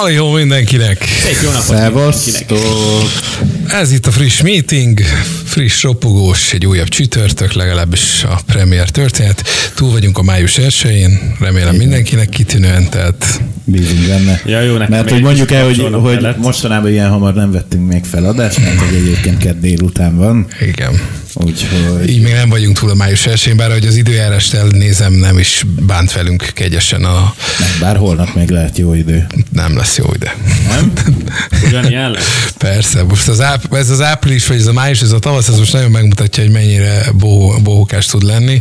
Hali jó mindenkinek! Szép jó napot Szevasztok! Ez itt a friss meeting, friss ropogós, egy újabb csütörtök, legalábbis a premier történet. Túl vagyunk a május 1-én, remélem mindenkinek kitűnően, tehát Bízunk benne. Ja, jó, nekem mert hogy mondjuk el, hogy, hogy kellett. mostanában ilyen hamar nem vettünk még fel adást, mert hogy egyébként kedd délután van. igen. Úgyhogy Így még nem vagyunk túl a május 1 bár ahogy az időjárást elnézem, nem is bánt velünk kegyesen a nem, bár holnap még lehet jó idő. nem lesz jó ide. Nem? Ugyanilyen lesz? Persze, most az áp, ez az április, vagy ez a május, ez a tavasz, ez most nagyon megmutatja, hogy mennyire bohó, bohókás tud lenni.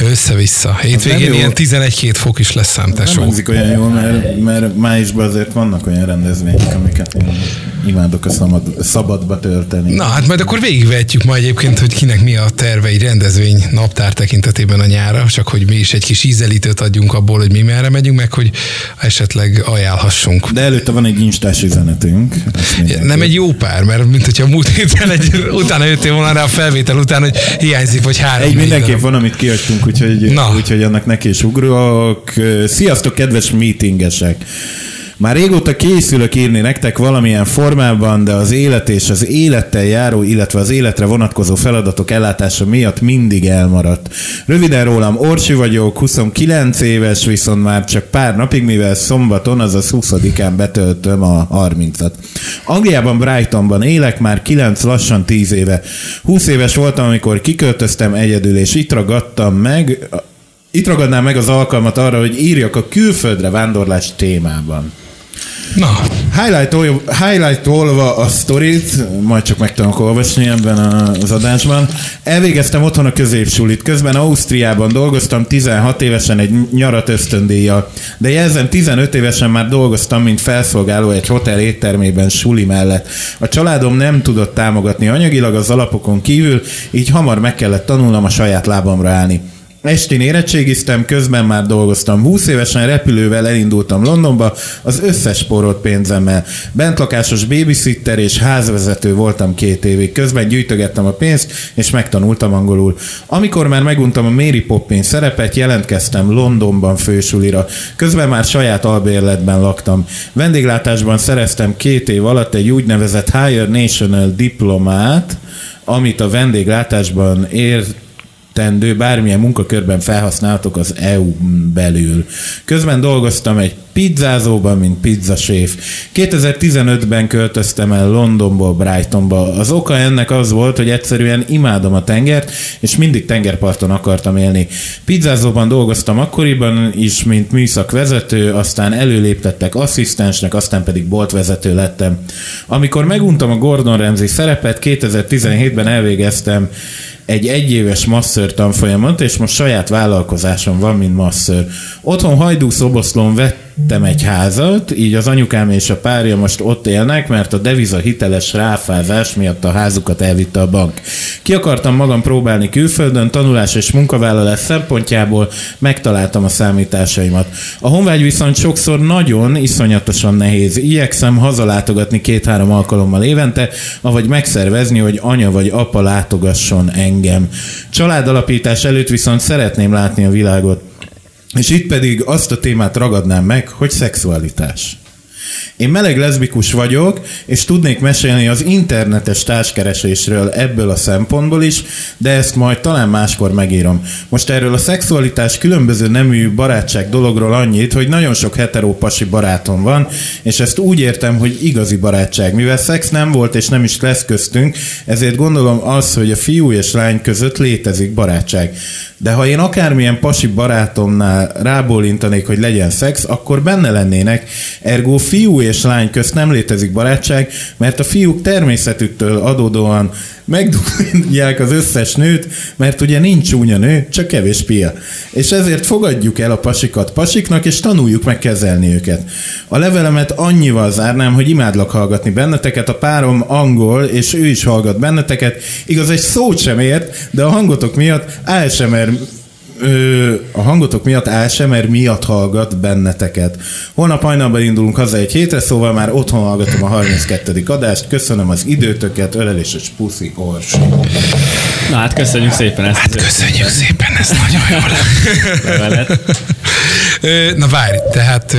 Össze-vissza. Hétvégén ilyen 11-2 fok is lesz szám, Nem tesó. hangzik olyan jól, mert, mert májusban azért vannak olyan rendezvények, amiket én imádok a szabad, szabadba tölteni. Na, hát majd akkor végigvetjük ma egyébként, hogy kinek mi a terve egy rendezvény naptár tekintetében a nyára, csak hogy mi is egy kis ízelítőt adjunk abból, hogy mi merre megyünk, meg hogy esetleg ajánlhassunk. De előtte van egy instás üzenetünk. Nem egy jó pár, mert mint hogyha múlt héten egy, utána jöttél volna rá a felvétel után, hogy hiányzik, vagy három. Egy mindenképp van, amit kiadtunk, úgyhogy, Na. úgyhogy annak neki is ugrok. Sziasztok, kedves meetingesek! Már régóta készülök írni nektek valamilyen formában, de az élet és az élettel járó, illetve az életre vonatkozó feladatok ellátása miatt mindig elmaradt. Röviden rólam Orsi vagyok, 29 éves, viszont már csak pár napig, mivel szombaton, azaz 20-án betöltöm a 30-at. Angliában, Brightonban élek már 9, lassan 10 éve. 20 éves voltam, amikor kiköltöztem egyedül, és itt ragadtam meg, itt ragadnám meg az alkalmat arra, hogy írjak a külföldre vándorlás témában. Na, Highlight, highlight-olva a sztorit, majd csak meg tudok olvasni ebben az adásban. Elvégeztem otthon a középsulit, közben Ausztriában dolgoztam 16 évesen egy nyarat ösztöndíjjal, de jelzem 15 évesen már dolgoztam, mint felszolgáló egy hotel éttermében suli mellett. A családom nem tudott támogatni anyagilag az alapokon kívül, így hamar meg kellett tanulnom a saját lábamra állni. Estén érettségiztem, közben már dolgoztam. 20 évesen repülővel elindultam Londonba, az összes spórolt pénzemmel. Bentlakásos babysitter és házvezető voltam két évig. Közben gyűjtögettem a pénzt, és megtanultam angolul. Amikor már meguntam a Mary Poppins szerepet, jelentkeztem Londonban fősulira. Közben már saját albérletben laktam. Vendéglátásban szereztem két év alatt egy úgynevezett Higher National diplomát, amit a vendéglátásban ért tendő, bármilyen munkakörben felhasználhatok az EU belül. Közben dolgoztam egy pizzázóban, mint pizzaséf. 2015-ben költöztem el Londonból Brightonba. Az oka ennek az volt, hogy egyszerűen imádom a tengert, és mindig tengerparton akartam élni. Pizzázóban dolgoztam akkoriban is, mint műszakvezető, aztán előléptettek asszisztensnek, aztán pedig boltvezető lettem. Amikor meguntam a Gordon Ramsay szerepet, 2017-ben elvégeztem egy egyéves masször tanfolyamot, és most saját vállalkozásom van, mint masször. Otthon Hajdú Szoboszlón vettem egy házat, így az anyukám és a párja most ott élnek, mert a deviza hiteles ráfázás miatt a házukat elvitte a bank. Ki akartam magam próbálni külföldön, tanulás és munkavállalás szempontjából megtaláltam a számításaimat. A honvágy viszont sokszor nagyon, iszonyatosan nehéz. Igyekszem hazalátogatni két-három alkalommal évente, avagy megszervezni, hogy anya vagy apa látogasson engem. Családalapítás előtt viszont szeretném látni a világot. És itt pedig azt a témát ragadnám meg, hogy szexualitás. Én meleg leszbikus vagyok, és tudnék mesélni az internetes társkeresésről ebből a szempontból is, de ezt majd talán máskor megírom. Most erről a szexualitás különböző nemű barátság dologról annyit, hogy nagyon sok heterópasi barátom van, és ezt úgy értem, hogy igazi barátság. Mivel szex nem volt és nem is lesz köztünk, ezért gondolom az, hogy a fiú és lány között létezik barátság. De ha én akármilyen pasi barátomnál rábólintanék, hogy legyen szex, akkor benne lennének. Ergo fiú és lány közt nem létezik barátság, mert a fiúk természetüktől adódóan megdugják az összes nőt, mert ugye nincs csúnya nő, csak kevés pia. És ezért fogadjuk el a pasikat pasiknak, és tanuljuk meg kezelni őket. A levelemet annyival zárnám, hogy imádlak hallgatni benneteket, a párom angol, és ő is hallgat benneteket. Igaz, egy szót sem ért, de a hangotok miatt ASMR ö, a hangotok miatt ASMR miatt hallgat benneteket. Holnap hajnalban indulunk haza egy hétre, szóval már otthon hallgatom a 32. adást. Köszönöm az időtöket, öleléses puszi Orsi. Na hát köszönjük szépen ezt. hát köszönjük szépen, ez nagyon jó. Ö, Na várj, tehát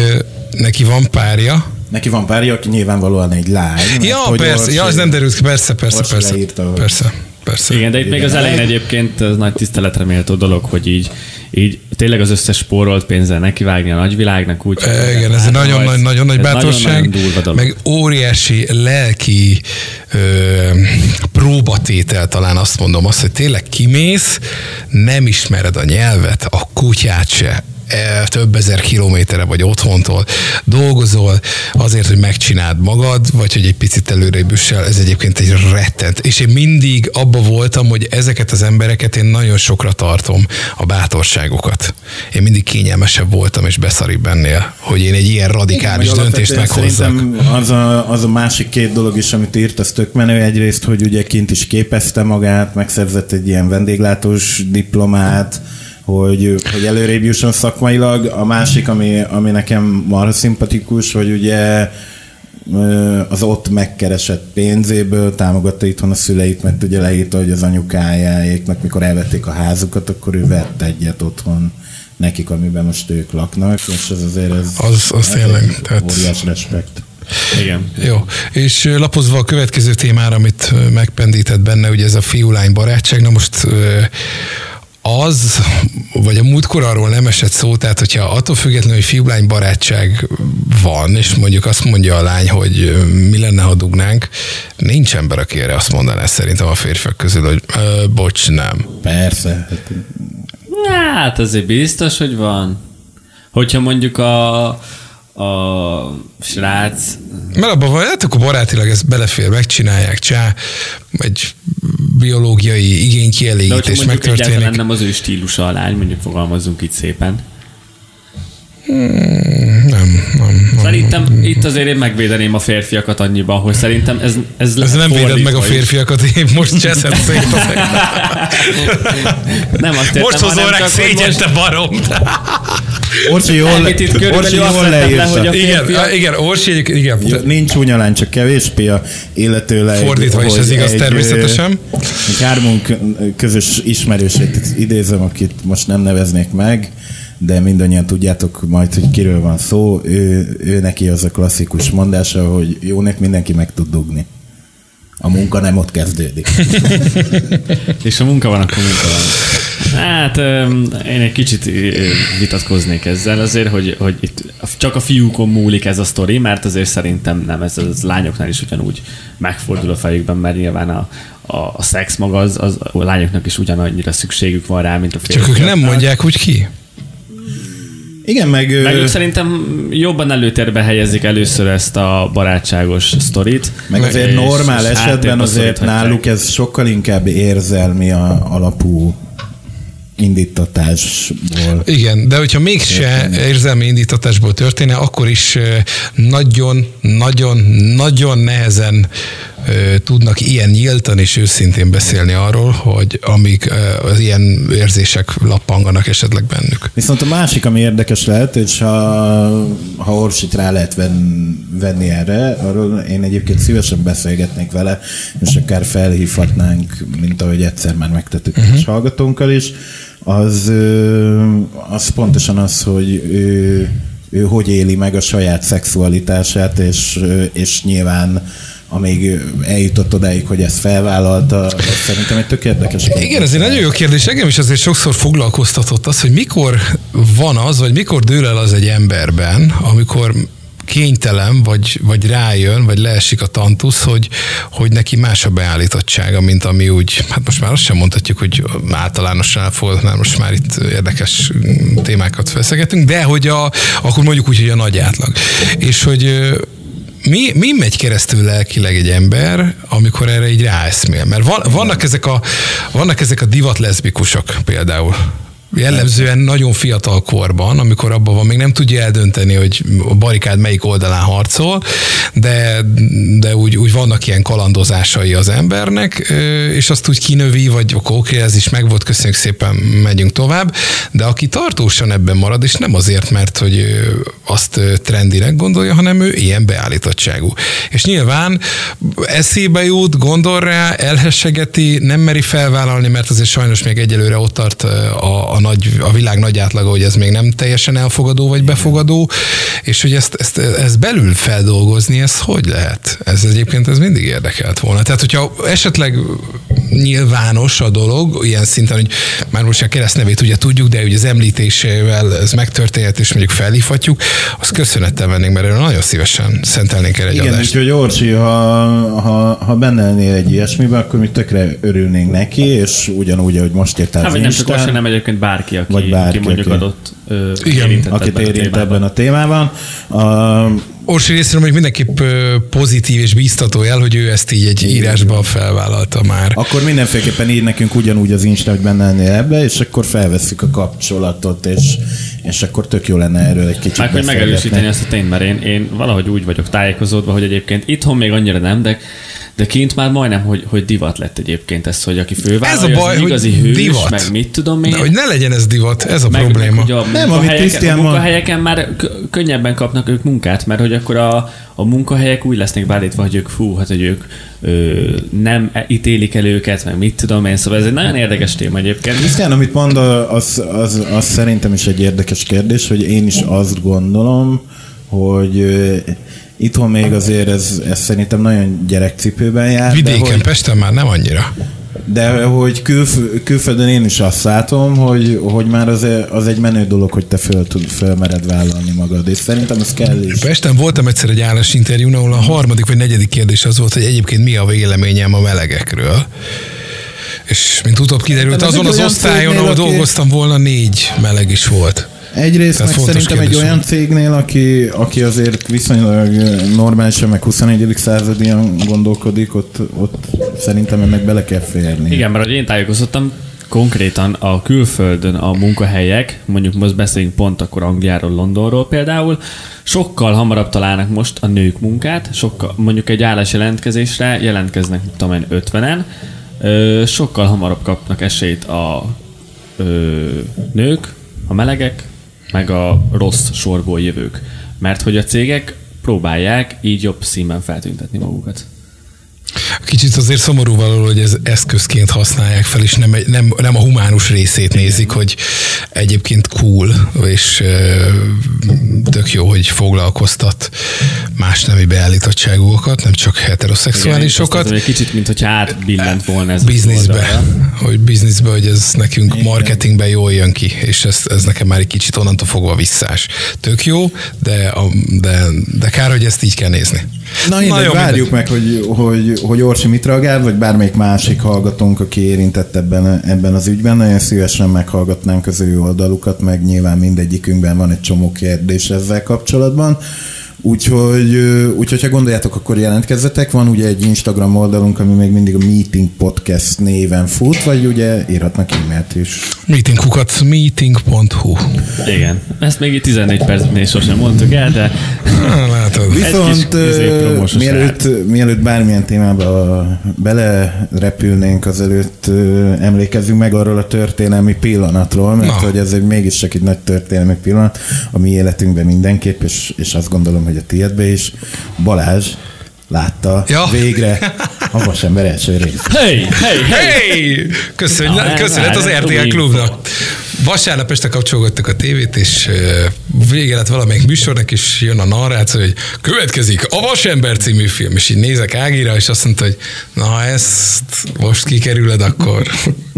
neki van párja, Neki van párja, aki nyilvánvalóan egy lány. Ja, persze, Orsi- ja, az nem derült ki, persze, persze, Orsi persze, leírta, persze, persze. Igen, de itt még az elején egyébként az nagy tiszteletre méltó dolog, hogy így, így tényleg az összes spórolt pénzzel nekivágni a nagyvilágnak úgy. E, Igen, ez egy nagyon nagy, nagyon nagy bátorság, meg óriási lelki ö, próbatétel talán azt mondom, azt, hogy tényleg kimész, nem ismered a nyelvet, a kutyát se, több ezer kilométerre vagy otthontól dolgozol azért, hogy megcsináld magad, vagy hogy egy picit előrébb üssel, ez egyébként egy rettent. És én mindig abba voltam, hogy ezeket az embereket én nagyon sokra tartom, a bátorságokat. Én mindig kényelmesebb voltam és beszaribb ennél, hogy én egy ilyen radikális Meg döntést meghozzak. Az a, az a másik két dolog is, amit írt, az tök menő. Egyrészt, hogy ugye kint is képezte magát, megszerzett egy ilyen vendéglátós diplomát, hogy, hogy előrébb jusson szakmailag. A másik, ami, ami nekem marha szimpatikus, hogy ugye az ott megkeresett pénzéből támogatta itthon a szüleit, mert ugye leírta, hogy az anyukájáéknak, mikor elvették a házukat, akkor ő vett egyet otthon nekik, amiben most ők laknak, és ez azért ez, Az- az ez tényleg, egy tehát- óriás respekt. Igen. Jó, és lapozva a következő témára, amit megpendített benne, ugye ez a fiú-lány barátság, na most az, vagy a múltkor arról nem esett szó, tehát hogyha attól függetlenül, hogy fiú-lány barátság van, és mondjuk azt mondja a lány, hogy mi lenne, ha dugnánk, nincs ember, aki erre azt mondaná szerintem a férfiak közül, hogy ö, bocs, nem. Persze. Hát azért biztos, hogy van. Hogyha mondjuk a, a srác Mert abban van, hát akkor barátilag ez belefér, megcsinálják, csá, egy biológiai De hogyha igénykielégítés mondjuk megtörténik. nem az ő stílusa a lány, mondjuk fogalmazzunk így szépen. Nem, nem, nem. Szerintem itt azért én megvédeném a férfiakat annyiban, hogy szerintem ez, ez, Ez nem véded meg a férfiakat, én most cseszed szét. Nem azt értem, Most hozol rá most- te barom. Orsi jól, Orsi jól le, leírta. hogy a Igen, férfiak- igen, Orsi igen. Jó, Nincs csúnya lány, csak kevésbé a illetőleg. Fordítva is ez igaz egy, természetesen. Egy hármunk közös ismerősét idézem, akit most nem neveznék meg, de mindannyian tudjátok majd, hogy kiről van szó. Ő, ő neki az a klasszikus mondása, hogy jónek mindenki meg tud dugni. A munka nem ott kezdődik. És a munka van, akkor munka van. Hát én egy kicsit vitatkoznék ezzel azért, hogy, hogy itt csak a fiúkon múlik ez a sztori, mert azért szerintem nem, ez az lányoknál is ugyanúgy megfordul a fejükben, mert nyilván a, a, a szex maga az, az a lányoknak is ugyanannyira szükségük van rá, mint a Csak férfiaknak. ők nem mondják úgy ki. Igen, meg... Meg ők szerintem jobban előtérbe helyezik először ezt a barátságos sztorit. Meg azért és- normál és esetben azért náluk ez sokkal inkább érzelmi a, alapú indítatásból. Igen, de hogyha mégse érzelmi indítatásból történne, akkor is nagyon, nagyon, nagyon nehezen tudnak ilyen nyíltan és őszintén beszélni arról, hogy ö, az ilyen érzések lappanganak esetleg bennük. Viszont a másik, ami érdekes lehet, és ha, ha Orsit rá lehet venni, venni erre, arról én egyébként szívesen beszélgetnék vele, és akár felhívhatnánk, mint ahogy egyszer már megtettük uh-huh. és hallgatónkkal is, az, az pontosan az, hogy ő, ő hogy éli meg a saját szexualitását, és, és nyilván amíg eljutott odáig, hogy ezt felvállalta, az szerintem egy tök érdekes. Igen, ez egy nagyon jó kérdés. Engem is azért sokszor foglalkoztatott az, hogy mikor van az, vagy mikor dől el az egy emberben, amikor kénytelen, vagy, vagy rájön, vagy leesik a tantusz, hogy, hogy neki más a beállítottsága, mint ami úgy, hát most már azt sem mondhatjuk, hogy általánosan elfogadott, mert most már itt érdekes témákat feszegetünk, de hogy a, akkor mondjuk úgy, hogy a nagy átlag. És hogy mi, mi megy keresztül lelkileg egy ember, amikor erre így ráeszmél? Mert van, vannak, ezek a, vannak ezek a divat leszbikusok például. Jellemzően nagyon fiatal korban, amikor abban van, még nem tudja eldönteni, hogy a barikád melyik oldalán harcol, de, de úgy, úgy vannak ilyen kalandozásai az embernek, és azt úgy kinövi, vagy oké, ez is megvolt, köszönjük szépen, megyünk tovább, de aki tartósan ebben marad, és nem azért, mert hogy azt trendinek gondolja, hanem ő ilyen beállítottságú. És nyilván eszébe jut, gondol rá, elhessegeti, nem meri felvállalni, mert azért sajnos még egyelőre ott tart ö, a, a nagy, a világ nagy átlaga, hogy ez még nem teljesen elfogadó vagy befogadó, és hogy ezt, ezt, ezt belül feldolgozni, ez hogy lehet? Ez egyébként ez mindig érdekelt volna. Tehát, hogyha esetleg nyilvános a dolog, ilyen szinten, hogy már most a keresztnevét ugye tudjuk, de ugye az említésével ez megtörténhet, és mondjuk felhívhatjuk, azt köszönettel vennénk, mert erről nagyon szívesen szentelnénk el egy Igen, adást. úgyhogy Orsi, ha, ha, ha benne lennél egy ilyesmiben, akkor mi tökre örülnénk neki, és ugyanúgy, ahogy most írtál Hát, az nem csak Instán, most, hanem egyébként bárki, aki, Vagy bárki, aki mondjuk aki- adott ö, Igen, érintett akit ebben a érint témában. ebben a témában. A, Orsi részéről még mindenképp pozitív és bíztató jel, hogy ő ezt így egy írásban felvállalta már. akkor mindenféleképpen ír nekünk ugyanúgy az Insta, hogy benne lennél ebbe, és akkor felveszük a kapcsolatot, és, és akkor tök jó lenne erről egy kicsit Meg hogy megerősíteni ezt a tényt, mert én, én valahogy úgy vagyok tájékozódva, hogy egyébként itthon még annyira nem, de, de kint már majdnem, hogy, hogy divat lett egyébként ez, hogy aki fővállalja, Ez a baj, az igazi hogy hős, divat. meg mit tudom én. De, hogy ne legyen ez divat, ez a meg, probléma. Meg, hogy a, Nem, amit munkahelyeken, Krisztián a munkahelyeken már könnyebben kapnak ők munkát, mert hogy akkor a, a munkahelyek úgy lesznek beállítva, hogy ők fú, hát hogy ők ö, nem ítélik el őket, meg mit tudom én, szóval ez egy nagyon érdekes téma egyébként. Krisztián, amit mond, az, az, az szerintem is egy érdekes kérdés, hogy én is azt gondolom, hogy ö, itthon még azért ez, ez szerintem nagyon gyerekcipőben jár. de Vidéken, hogy, Pesten már nem annyira. de hogy külf, külföldön én is azt látom, hogy, hogy már az, az egy menő dolog, hogy te föl, tud, föl mered vállalni magad, és szerintem ez kell is. Pesten voltam egyszer egy állásinterjún, ahol a harmadik vagy negyedik kérdés az volt, hogy egyébként mi a véleményem a melegekről. És mint utóbb kiderült, Hát azon az osztályon, ahol dolgoztam volna, négy meleg is volt. Egyrészt meg szerintem egy kérdés olyan volt. cégnél, aki, aki azért viszonylag normálisan, meg 21. századian gondolkodik, ott, ott szerintem ennek bele kell férni. Igen, mert hogy én tájékozottam, konkrétan a külföldön a munkahelyek, mondjuk most beszélünk pont akkor Angliáról, Londonról például, sokkal hamarabb találnak most a nők munkát, sokkal, mondjuk egy állásjelentkezésre jelentkeznek, tudom én, 50-en, ö, sokkal hamarabb kapnak esélyt a ö, nők, a melegek, meg a rossz sorból jövők. Mert hogy a cégek próbálják így jobb színben feltüntetni magukat. Kicsit azért szomorú való, hogy ez eszközként használják fel, és nem, nem, nem a humánus részét nézik, hogy egyébként cool, és tök jó, hogy foglalkoztat más nemi beállítottságúakat, nem csak heteroszexuálisokat. Igen, egy kicsit, mint hogyha átbillent volna ez a bizniszbe, hogy bizniszbe, hogy ez nekünk marketingben jól jön ki, és ez, ez nekem már egy kicsit onnantól fogva visszás. Tök jó, de, a, de, de kár, hogy ezt így kell nézni. Na, Na jó, várjuk meg, hogy, hogy, hogy Orsi mit reagál, vagy bármelyik másik hallgatónk, aki érintett ebben, ebben az ügyben. Nagyon szívesen meghallgatnánk az ő oldalukat, meg nyilván mindegyikünkben van egy csomó kérdés ezzel kapcsolatban. Úgyhogy, úgyhogy ha gondoljátok, akkor jelentkezzetek. Van ugye egy Instagram oldalunk, ami még mindig a Meeting Podcast néven fut, vagy ugye írhatnak e-mailt is. Meetingkukat meeting.hu Igen. Ezt még itt 14 percnél sosem mondtuk el, de Látod. Viszont középpromósos mielőtt, mielőtt bármilyen témába belerepülnénk, azelőtt emlékezzünk meg arról a történelmi pillanatról, mert Na. hogy ez egy mégiscsak egy nagy történelmi pillanat a mi életünkben mindenképp, és, és azt gondolom, hogy a tiédbe is. Balázs látta Ja. végre a vasember első részt. hey, hey, hey! Hey! Köszönj, Na, köszönet az RTL klubnak. Vasárnap este kapcsolgattuk a tévét, és vége lett valamelyik műsornak, és jön a narráció, hogy következik a Vasember című film, és így nézek Ágira, és azt mondta, hogy na, ha ezt most kikerüled, akkor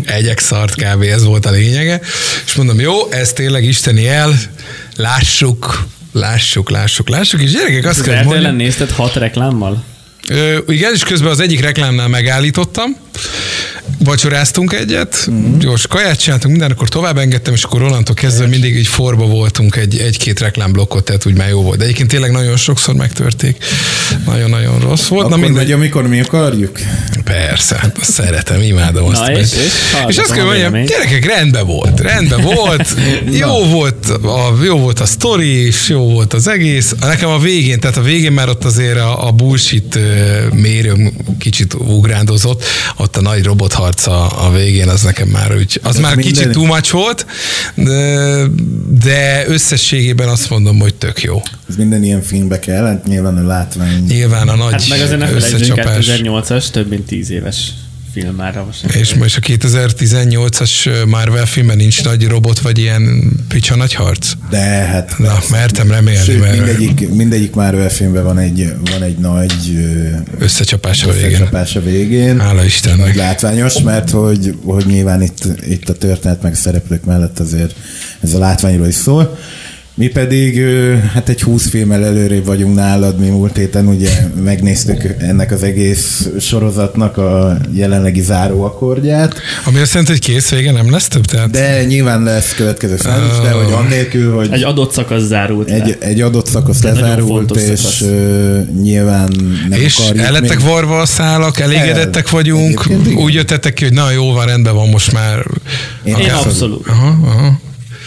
egyek szart kb. ez volt a lényege. És mondom, jó, ez tényleg isteni el, lássuk, lássuk, lássuk, lássuk, és gyerekek azt Az kell mondani, nézted hat reklámmal? Ö, igen, és közben az egyik reklámnál megállítottam, vacsoráztunk egyet, mm. gyors kaját csináltunk, minden, akkor tovább engedtem, és akkor onnantól kezdve mindig így forba voltunk egy, egy-két reklámblokkot, tehát úgy már jó volt. De egyébként tényleg nagyon sokszor megtörték. Nagyon-nagyon rossz volt. Akkor Na mindegy. megy, amikor mi akarjuk. Persze, hát azt szeretem, imádom azt. Na, és- és és azt kell mondjam, gyerekek, rendben volt, rendben volt, jó volt, a, jó volt a sztori, és jó volt az egész. Nekem a végén, tehát a végén már ott azért a, a bullshit mérőm kicsit ugrándozott, ott a nagy robotharca a végén, az nekem már úgy, az már minden- kicsit too much volt, de, de összességében azt mondom, hogy tök jó. Ez minden ilyen filmbe kell, hát nyilván a látvány. Nyilván a nagy Hát meg azért ne összecsapás. 2008-as, több mint 10 éves film már És most a 2018-as Marvel filmben nincs nagy robot, vagy ilyen picsa nagy harc? De hát... Na, mertem remélni, Sőt, mert mindegyik, mindegyik Marvel filmben van egy, van egy nagy összecsapás a végén. összecsapás a végén. Hála Nagy Istennek. látványos, mert hogy, hogy nyilván itt, itt a történet meg a szereplők mellett azért ez a látványról is szól. Mi pedig hát egy 20 filmmel előrébb vagyunk nálad, mi múlt héten ugye megnéztük ennek az egész sorozatnak a jelenlegi záróakordját, Ami azt jelenti, hogy kész vége nem lesz több? Tehát de nyilván lesz következő szám is, de hogy annélkül, hogy Egy adott szakasz zárult le. egy, egy adott szakasz nagyon lezárult, és szakasz. nyilván nem és akarjuk el lettek még- varva a szálak, elégedettek El. vagyunk, úgy jöttetek ki, hogy na jó van, rendben van most már. Én Én abszolút. Aha, aha.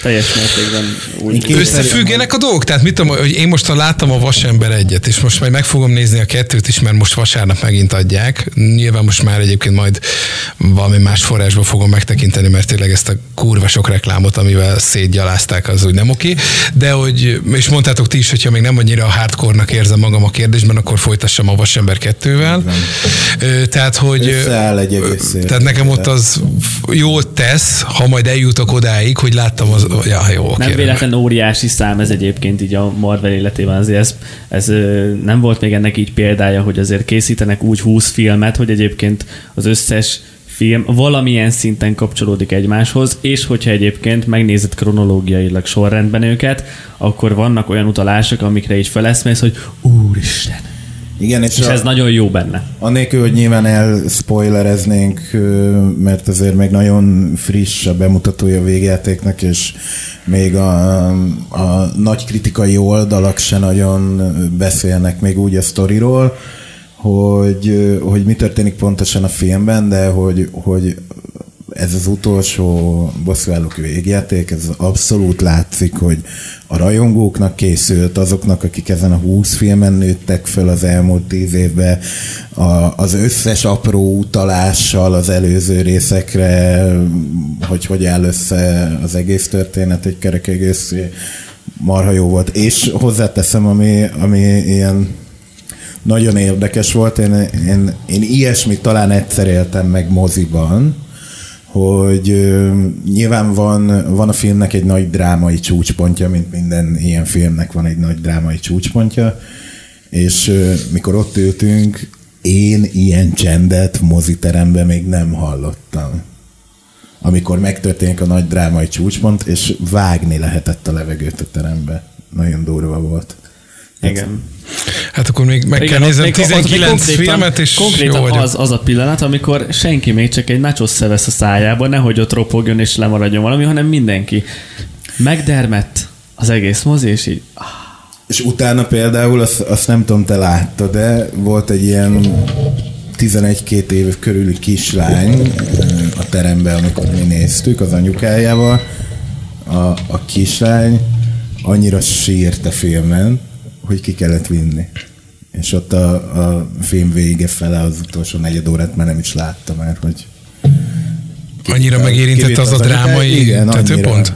Teljes mértékben úgy. Összefüggenek a dolgok? Tehát mit tudom, hogy én most láttam a Vasember egyet, és most majd meg fogom nézni a kettőt is, mert most vasárnap megint adják. Nyilván most már egyébként majd valami más forrásból fogom megtekinteni, mert tényleg ezt a kurva sok reklámot, amivel szétgyalázták, az úgy nem oké. De hogy, és mondtátok ti is, hogyha még nem annyira hardcore-nak érzem magam a kérdésben, akkor folytassam a Vasember kettővel. Tehát, hogy... Összeáll egy egész. Tehát nekem ott az jót tesz, ha majd eljutok odáig, hogy láttam az... Ja, jó, oké. Nem véletlen óriási szám ez egyébként így a Marvel életében, azért ez, ez nem volt még ennek így példája, hogy azért készítenek úgy 20 filmet, hogy egyébként az összes film valamilyen szinten kapcsolódik egymáshoz, és hogyha egyébként megnézed kronológiailag sorrendben őket, akkor vannak olyan utalások, amikre így feleszmész, hogy úristen, Igen, és, és a, ez nagyon jó benne. Annélkül, hogy nyilván elspoilereznénk, mert azért még nagyon friss a bemutatója a végjátéknak, és még a, a nagy kritikai oldalak se nagyon beszélnek még úgy a sztoriról, hogy, hogy mi történik pontosan a filmben, de hogy, hogy ez az utolsó bosszúállók végjáték, ez abszolút látszik, hogy a rajongóknak készült, azoknak, akik ezen a 20 filmen nőttek föl az elmúlt 10 évben, a, az összes apró utalással az előző részekre, hogy hogy áll össze az egész történet, egy kerek egész marha jó volt. És hozzáteszem, ami, ami ilyen nagyon érdekes volt. Én, én, én ilyesmit talán egyszer éltem meg moziban, hogy ö, nyilván van, van a filmnek egy nagy drámai csúcspontja, mint minden ilyen filmnek van egy nagy drámai csúcspontja, és mikor ott ültünk, én ilyen csendet moziteremben még nem hallottam. Amikor megtörténik a nagy drámai csúcspont, és vágni lehetett a levegőt a terembe. Nagyon durva volt. Igen. Hát akkor még meg Igen, kell még 19 konkrétan- filmet, és Konkrétan jó az, az a pillanat, amikor senki még csak egy nachos szevesz a szájába, nehogy ott ropogjon és lemaradjon valami, hanem mindenki megdermett az egész mozi, és így ah, És utána például, azt, azt nem tudom, te láttad, de volt egy ilyen 11-2 év körüli kislány a teremben, amikor mi néztük az anyukájával. A, a kislány annyira sírt a filmen, hogy ki kellett vinni. És ott a, a film vége fele az utolsó negyed órát már nem is látta már, hogy Annyira megérintett az a drámai Igen, tetőpont.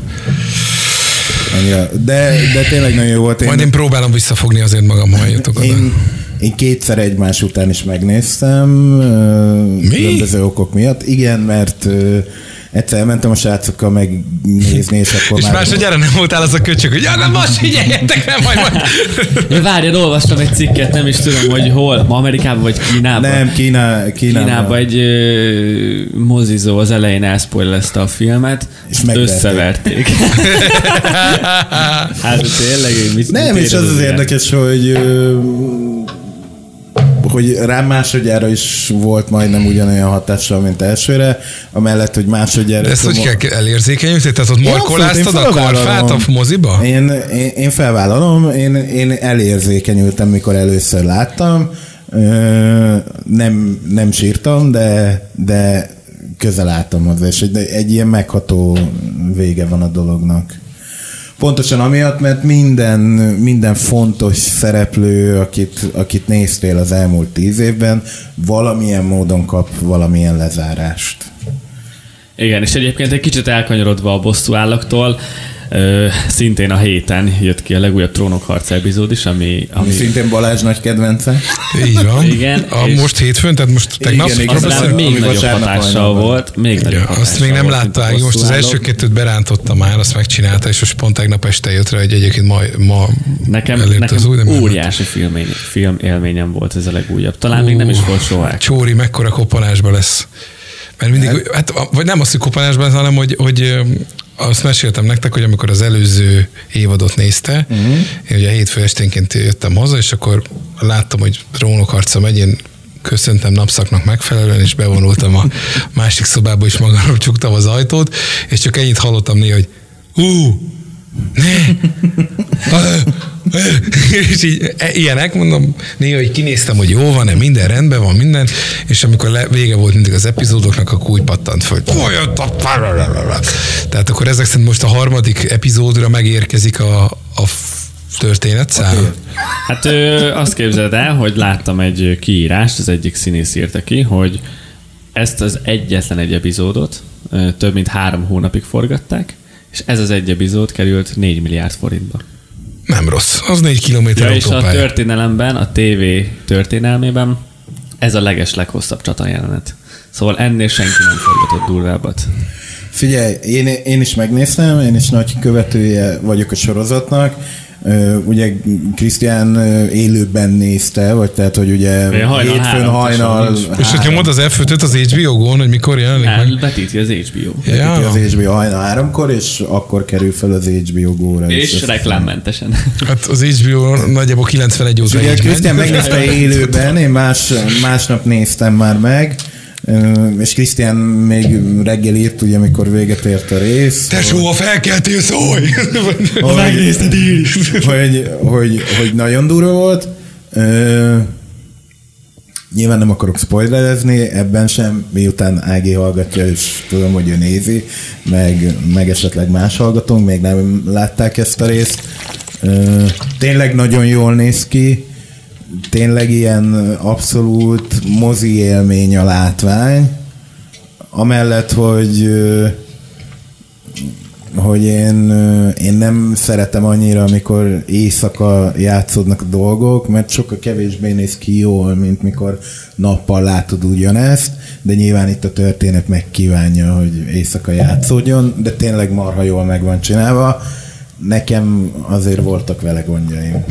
annyira. De, de tényleg nagyon jó volt. Én- Majd én próbálom visszafogni azért magam, ha eljutok oda. Én, én kétszer egymás után is megnéztem, ö, különböző okok miatt. Igen, mert egyszer elmentem a srácokkal megnézni, és akkor És már... másodjára nem voltál az a köcsög, hogy ja, nem most figyeljetek, nem majd majd. Ja, várjad, olvastam egy cikket, nem is tudom, hogy hol, ma Amerikában vagy Kínában. Nem, Kína, Kínában. Kínában egy ö, mozizó az elején elspoilezte a filmet, És összeverték. hát tényleg, én mit Nem, mit és az az érdekes, hogy ö, hogy rám másodjára is volt majdnem ugyanolyan hatással, mint elsőre, amellett, hogy másodjára... De ezt hogy tudom- kell elérzékenyülni? Tehát ott markoláztad a karfát a moziba? Én, én, én felvállalom, én, én elérzékenyültem, mikor először láttam. Nem, nem sírtam, de, de közel álltam hozzá, és egy, egy ilyen megható vége van a dolognak. Pontosan amiatt, mert minden, minden fontos szereplő, akit, akit néztél az elmúlt tíz évben, valamilyen módon kap valamilyen lezárást. Igen, és egyébként egy kicsit elkanyarodva a bosszú állaktól, Ö, szintén a héten jött ki a legújabb Trónok harca epizód is, ami, Ami szintén Balázs nagy kedvence. Így van. Igen, A, és- most hétfőn, tehát most tegnap. Igen, igen. az Aztán rám még nagyobb hatással volt, még nagyobb Ja, hatással azt még nem látta, most az első kettőt berántotta már, azt megcsinálta, és most pont tegnap este jött rá, hogy egyébként ma, ma Nekem, elért nekem az új, óriási film, film élményem volt ez a legújabb. Talán még nem is volt soha. Csóri mekkora kopanásba lesz. Mert mindig, hát, vagy nem azt, hogy kopanásban, lesz, hanem hogy, hogy azt meséltem nektek, hogy amikor az előző évadot nézte, uh-huh. én ugye hétfő esténként jöttem haza, és akkor láttam, hogy Rónokharca megy, én köszöntem napszaknak megfelelően, és bevonultam a másik szobába, és magamról csuktam az ajtót, és csak ennyit hallottam néha, hogy ne, és így e- ilyenek, mondom, néha hogy kinéztem, hogy jó van-e, minden rendben van, minden, és amikor le, vége volt mindig az epizódoknak, akkor úgy pattant a Tehát akkor ezek szerint most a harmadik epizódra megérkezik a, a történetszám. Hát ö, azt képzeld el, hogy láttam egy kiírást, az egyik színész írta ki, hogy ezt az egyetlen egy epizódot ö, több mint három hónapig forgatták, és ez az egy epizód került 4 milliárd forintba. Nem rossz. Az négy kilométer Ja, és a történelemben, a TV történelmében ez a leges leghosszabb csatajelenet. Szóval ennél senki nem forgatott durvábbat. Figyelj, én, én is megnéztem, én is nagy követője vagyok a sorozatnak. Ugye Krisztián élőben nézte, vagy tehát, hogy ugye Én hajnal hétfőn hajnal És hogy nyomod az F5-öt az HBO-gon, hogy mikor jelenik meg? Elvetíti az HBO. ja. Ja. az HBO hajnal háromkor, és akkor kerül fel az HBO góra. És ezt- reklámmentesen. Hát az HBO nagyjából 91 óta Ugye Krisztián megnézte élőben, én más, másnap néztem már meg, és Krisztián még reggel írt, ugye, amikor véget ért a rész. Tesó, ha felkeltél, szólj! Ha megnézted is. Hogy, hogy, hogy nagyon durva volt. Nyilván nem akarok spoilerezni, ebben sem, miután Ági hallgatja, és tudom, hogy ő nézi, meg, meg esetleg más hallgatónk, még nem látták ezt a részt. Tényleg nagyon jól néz ki, tényleg ilyen abszolút mozi élmény a látvány, amellett, hogy hogy én, én nem szeretem annyira, amikor éjszaka játszódnak a dolgok, mert sokkal kevésbé néz ki jól, mint mikor nappal látod ugyanezt, de nyilván itt a történet megkívánja, hogy éjszaka játszódjon, de tényleg marha jól meg van csinálva. Nekem azért voltak vele gondjaim.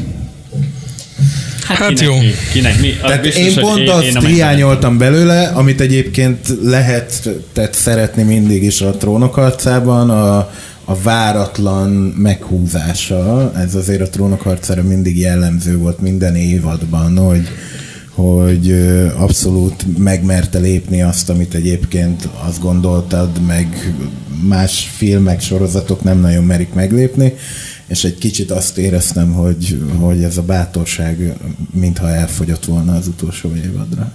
Hát kinek jó. Mi? Kinek mi? Az Tehát biztos, én pont én- azt én hiányoltam belőle, amit egyébként lehetett szeretni mindig is a trónok arcában, a, a váratlan meghúzása. Ez azért a trónok arcára mindig jellemző volt minden évadban, hogy, hogy abszolút megmerte lépni azt, amit egyébként azt gondoltad, meg más filmek, sorozatok nem nagyon merik meglépni, és egy kicsit azt éreztem, hogy, hogy ez a bátorság mintha elfogyott volna az utolsó évadra.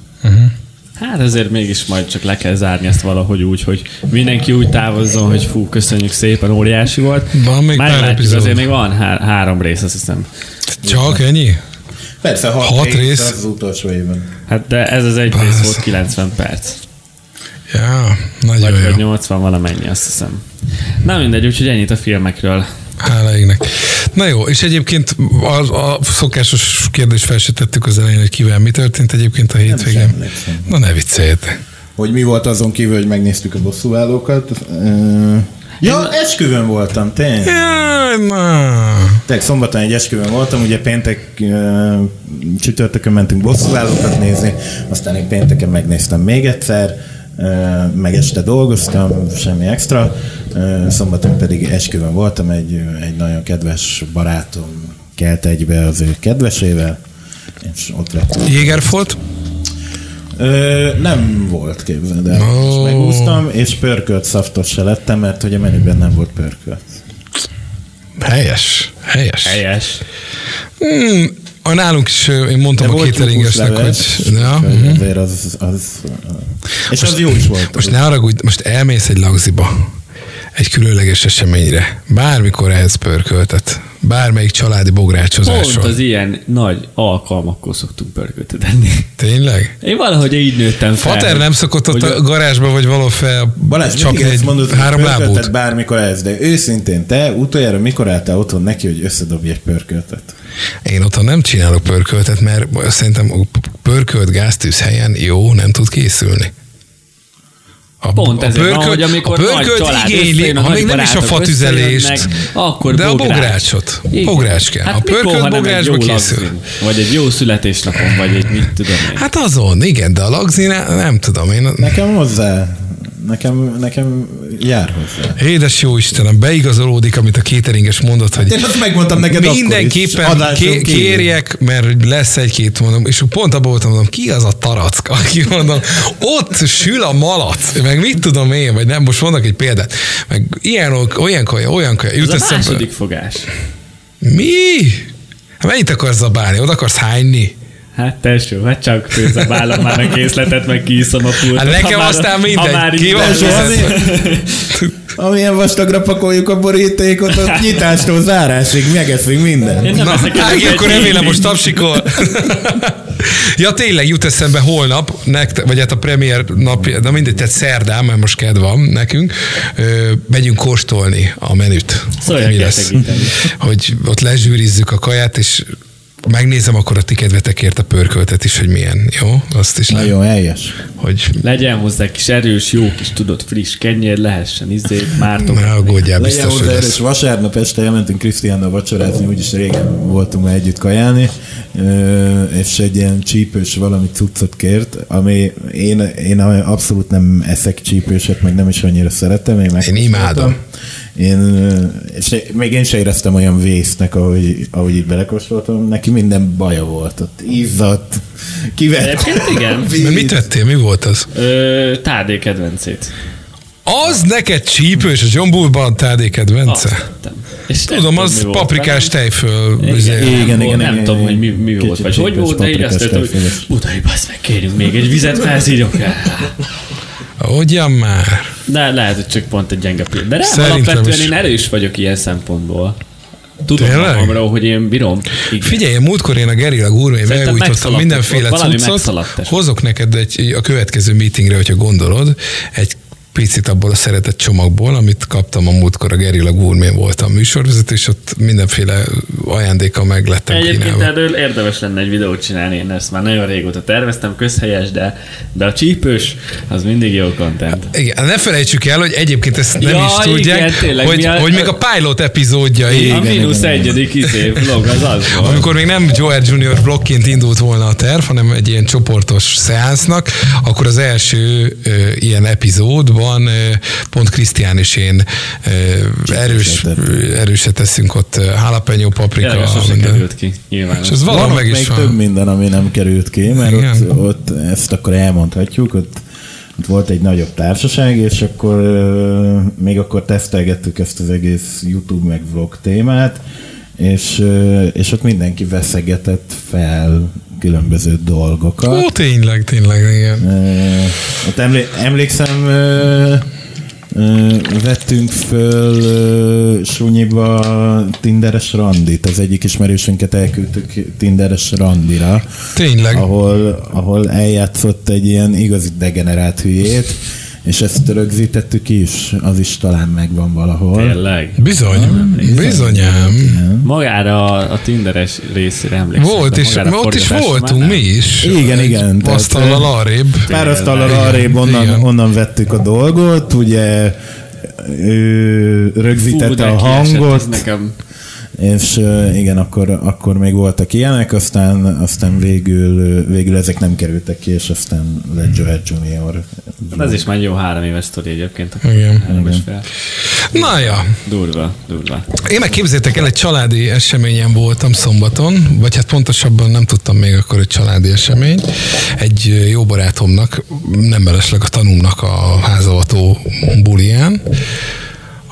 Hát ezért mégis majd csak le kell zárni ezt valahogy úgy, hogy mindenki úgy távozzon, hogy fú, köszönjük szépen, óriási volt. Van még Már pár látjuk, epizód. azért még van há- három rész, azt hiszem. Csak ennyi? Persze, hat, Hat rész, rész? az utolsó évben. Hát de ez az egy rész volt 90 perc. Ja, nagyon vagy jó. 80 valamennyi, azt hiszem. Na mindegy, úgyhogy ennyit a filmekről. Hála égnek. Na jó, és egyébként a, a szokásos kérdést fel se tettük az elején, hogy kivel mi történt egyébként a hétvégén. Na ne vicceljetek. Hogy mi volt azon kívül, hogy megnéztük a bosszúállókat. Ö, Ja, esküvőn voltam, tényleg. Na. Tényleg szombaton egy esküvőn voltam, ugye péntek, csütörtökön mentünk bosszúállókat nézni, aztán én pénteken megnéztem még egyszer, meg este dolgoztam, semmi extra, szombaton pedig esküvőn voltam, egy, egy nagyon kedves barátom kelt egybe az ő kedvesével, és ott vettünk. Jégerfolt? Ö, nem volt, képzeld el. Ó. És megúsztam, és pörkölt szaftos se lettem, mert hogy a menüben nem volt pörkölt. Helyes. Helyes. Helyes. Hmm, a nálunk is, én mondtam De a cateringesnek, hogy... Ja, mhm. azért az, az, és az jó is volt. Most ne haragudj, most elmész egy lagziba. Egy különleges eseményre. Bármikor ehhez pörköltet. Bármelyik családi Pont bográcsozáson. az ilyen nagy alkalmakkor szoktunk pörköltet enni. Tényleg? Én valahogy így nőttem fel. Fater nem szokott ott a garázsba, vagy való fel Balázs, csak egy mondod, három lábút. bármikor ez, de őszintén te utoljára mikor álltál otthon neki, hogy összedobj egy pörköltet? Én otthon nem csinálok pörköltet, mert szerintem pörkölt gáztűz helyen jó, nem tud készülni. A, Pont ezért van, hogy amikor a nagy pörkölt család igényli, összejön, a ha még nem is a fatüzelést, akkor de a bogrács. bográcsot. Igen. Bogrács kell. Hát a pörkölt bográcsba készül. lagzin, Vagy egy jó születésnapon, vagy egy mit tudom én. Hát azon, igen, de a lagzina, nem tudom, én... Nekem hozzá, nekem, nekem jár hozzá. Édes jó Istenem, beigazolódik, amit a cateringes mondott, hogy Én azt megmondtam neked Mindenképpen akkor is, adáson ké- kérjek, mert lesz egy-két mondom, és pont abban voltam, mondom, ki az a tarack, aki mondom, ott sül a malac, meg mit tudom én, vagy nem, most mondok egy példát, meg ilyen, olyan kaja, olyan kaja, jut Ez a eszembe. második fogás. Mi? Hát mennyit akarsz zabálni? Oda akarsz hányni? Hát tesó, hát csak főzabálom már a készletet, meg kiiszom a pultot. Hát nekem ha már- aztán ha mindegy, már ki így van? Amilyen vastagra pakoljuk a borítékot, ott nyitástól zárásig megeszünk minden. Én nem Na, Ági, akkor remélem most tapsikol. ja, tényleg jut eszembe holnap, nekte, vagy hát a premier napja, de mindegy, tehát szerdán, mert most kedv van nekünk, ö, megyünk kóstolni a menüt. Szóljak, Mi lesz. segíteni. Hogy ott lezsűrizzük a kaját, és megnézem akkor a ti kedvetekért a pörköltet is, hogy milyen. Jó? Azt is le, Nagyon helyes. hogy Legyen hozzá kis erős, jó kis tudott friss kenyér, lehessen izé, mártok. ne aggódjál, Legyen biztos, hogy hozzá erős. Vasárnap este elmentünk Krisztiánnal vacsorázni, úgyis régen voltunk már együtt kajálni, és egy ilyen csípős valami cuccot kért, ami én, én abszolút nem eszek csípőset, meg nem is annyira szeretem. Én, megkóstoltam. imádom. Én, és még én se éreztem olyan vésznek, ahogy, ahogy így belekóstoltam. Neki minden baja volt. Ott izzadt, kivett. Egyébként igen. Mert mit vettél? Mi volt az? Ö, Tádé kedvencét. Az neked csípős, a John Bullban tádé kedvence? És nem Tudom, tudom, az volt paprikás tejföl. Igen, izé. igen, Igen, igen, igen, nem igen, tudom, igen. hogy mi, mi volt, vagy hogy volt, de így azt hogy basz meg, kérjünk még egy vizet, felszívjuk el. Hogyan már? De lehet, hogy csak pont egy gyenge pillanat. De Szerintem alapvetően is. én erős vagyok ilyen szempontból. Tudom Tényleg? magamról, hogy én bírom. Igen. Figyelj, múltkor én a Gerilla elújtottam megszaladt mindenféle cuccot. Hozok neked egy, a következő meetingre, hogyha gondolod, egy picit abból a szeretett csomagból, amit kaptam a múltkor a Gerilla Gourmet voltam műsorvezető, és ott mindenféle ajándékkal meg lettem Egyébként kínálva. erről érdemes lenne egy videót csinálni, én ezt már nagyon régóta terveztem, közhelyes, de, de a csípős, az mindig jó content. Igen, ne felejtsük el, hogy egyébként ezt nem Ja, is tudják, igen, tényleg, hogy, a- hogy még a pilot epizódjai, a mínusz egyedik izé, vlog az az volt. Amikor még nem Joel Junior blokként indult volna a terv, hanem egy ilyen csoportos szeánsznak, akkor az első ö, ilyen epizódban ö, pont Krisztián és én erős, erőset teszünk ott jalapeno, paprika. Tényleg sose minden. került ki, nyilván. És ez valahol Van meg is még több van. minden, ami nem került ki, mert Igen. ott, ott, ezt akkor elmondhatjuk, ott, ott volt egy nagyobb társaság, és akkor ö, még akkor tesztelgettük ezt az egész YouTube meg vlog témát, és, és ott mindenki veszegetett fel különböző dolgokat. Ó, tényleg, tényleg, igen. Ö, Ott emlé- emlékszem, ö, ö, vettünk föl Sunyiba Tinderes randit. Az egyik ismerősünket elküldtük Tinderes randira, Tényleg. ahol, ahol eljátszott egy ilyen igazi degenerált hülyét, és ezt rögzítettük is, az is talán megvan valahol. Tényleg. Bizony, bizonyám. Magára a, a Tinderes részére emlékszem. Volt, és ott is voltunk már mi is. Igen, igen, Asztallal ö, arrébb. Pár asztallal arrébb onnan, Igen. onnan vettük a dolgot, ugye ő Fú, rögzítette de a kiesett, hangot, ez Nekem és igen, akkor, akkor még voltak ilyenek, aztán, aztán végül, végül ezek nem kerültek ki, és aztán lett Joel Junior. ez is már jó három éves sztori egyébként. Igen. Fél. Na ja, Durva, durva. Én meg képzétek el, egy családi eseményen voltam szombaton, vagy hát pontosabban nem tudtam még akkor, hogy családi esemény. Egy jó barátomnak, nem belesleg a tanúmnak a házavató bulián,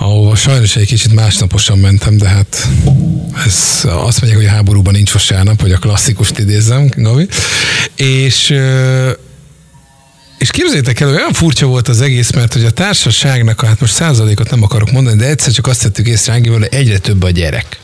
ahova sajnos egy kicsit másnaposan mentem, de hát ez azt mondják, hogy a háborúban nincs vasárnap, hogy a klasszikust idézzem, Gavi. És És képzeljétek el, olyan furcsa volt az egész, mert hogy a társaságnak, hát most százalékot nem akarok mondani, de egyszer csak azt tettük észre, hogy egyre több a gyerek.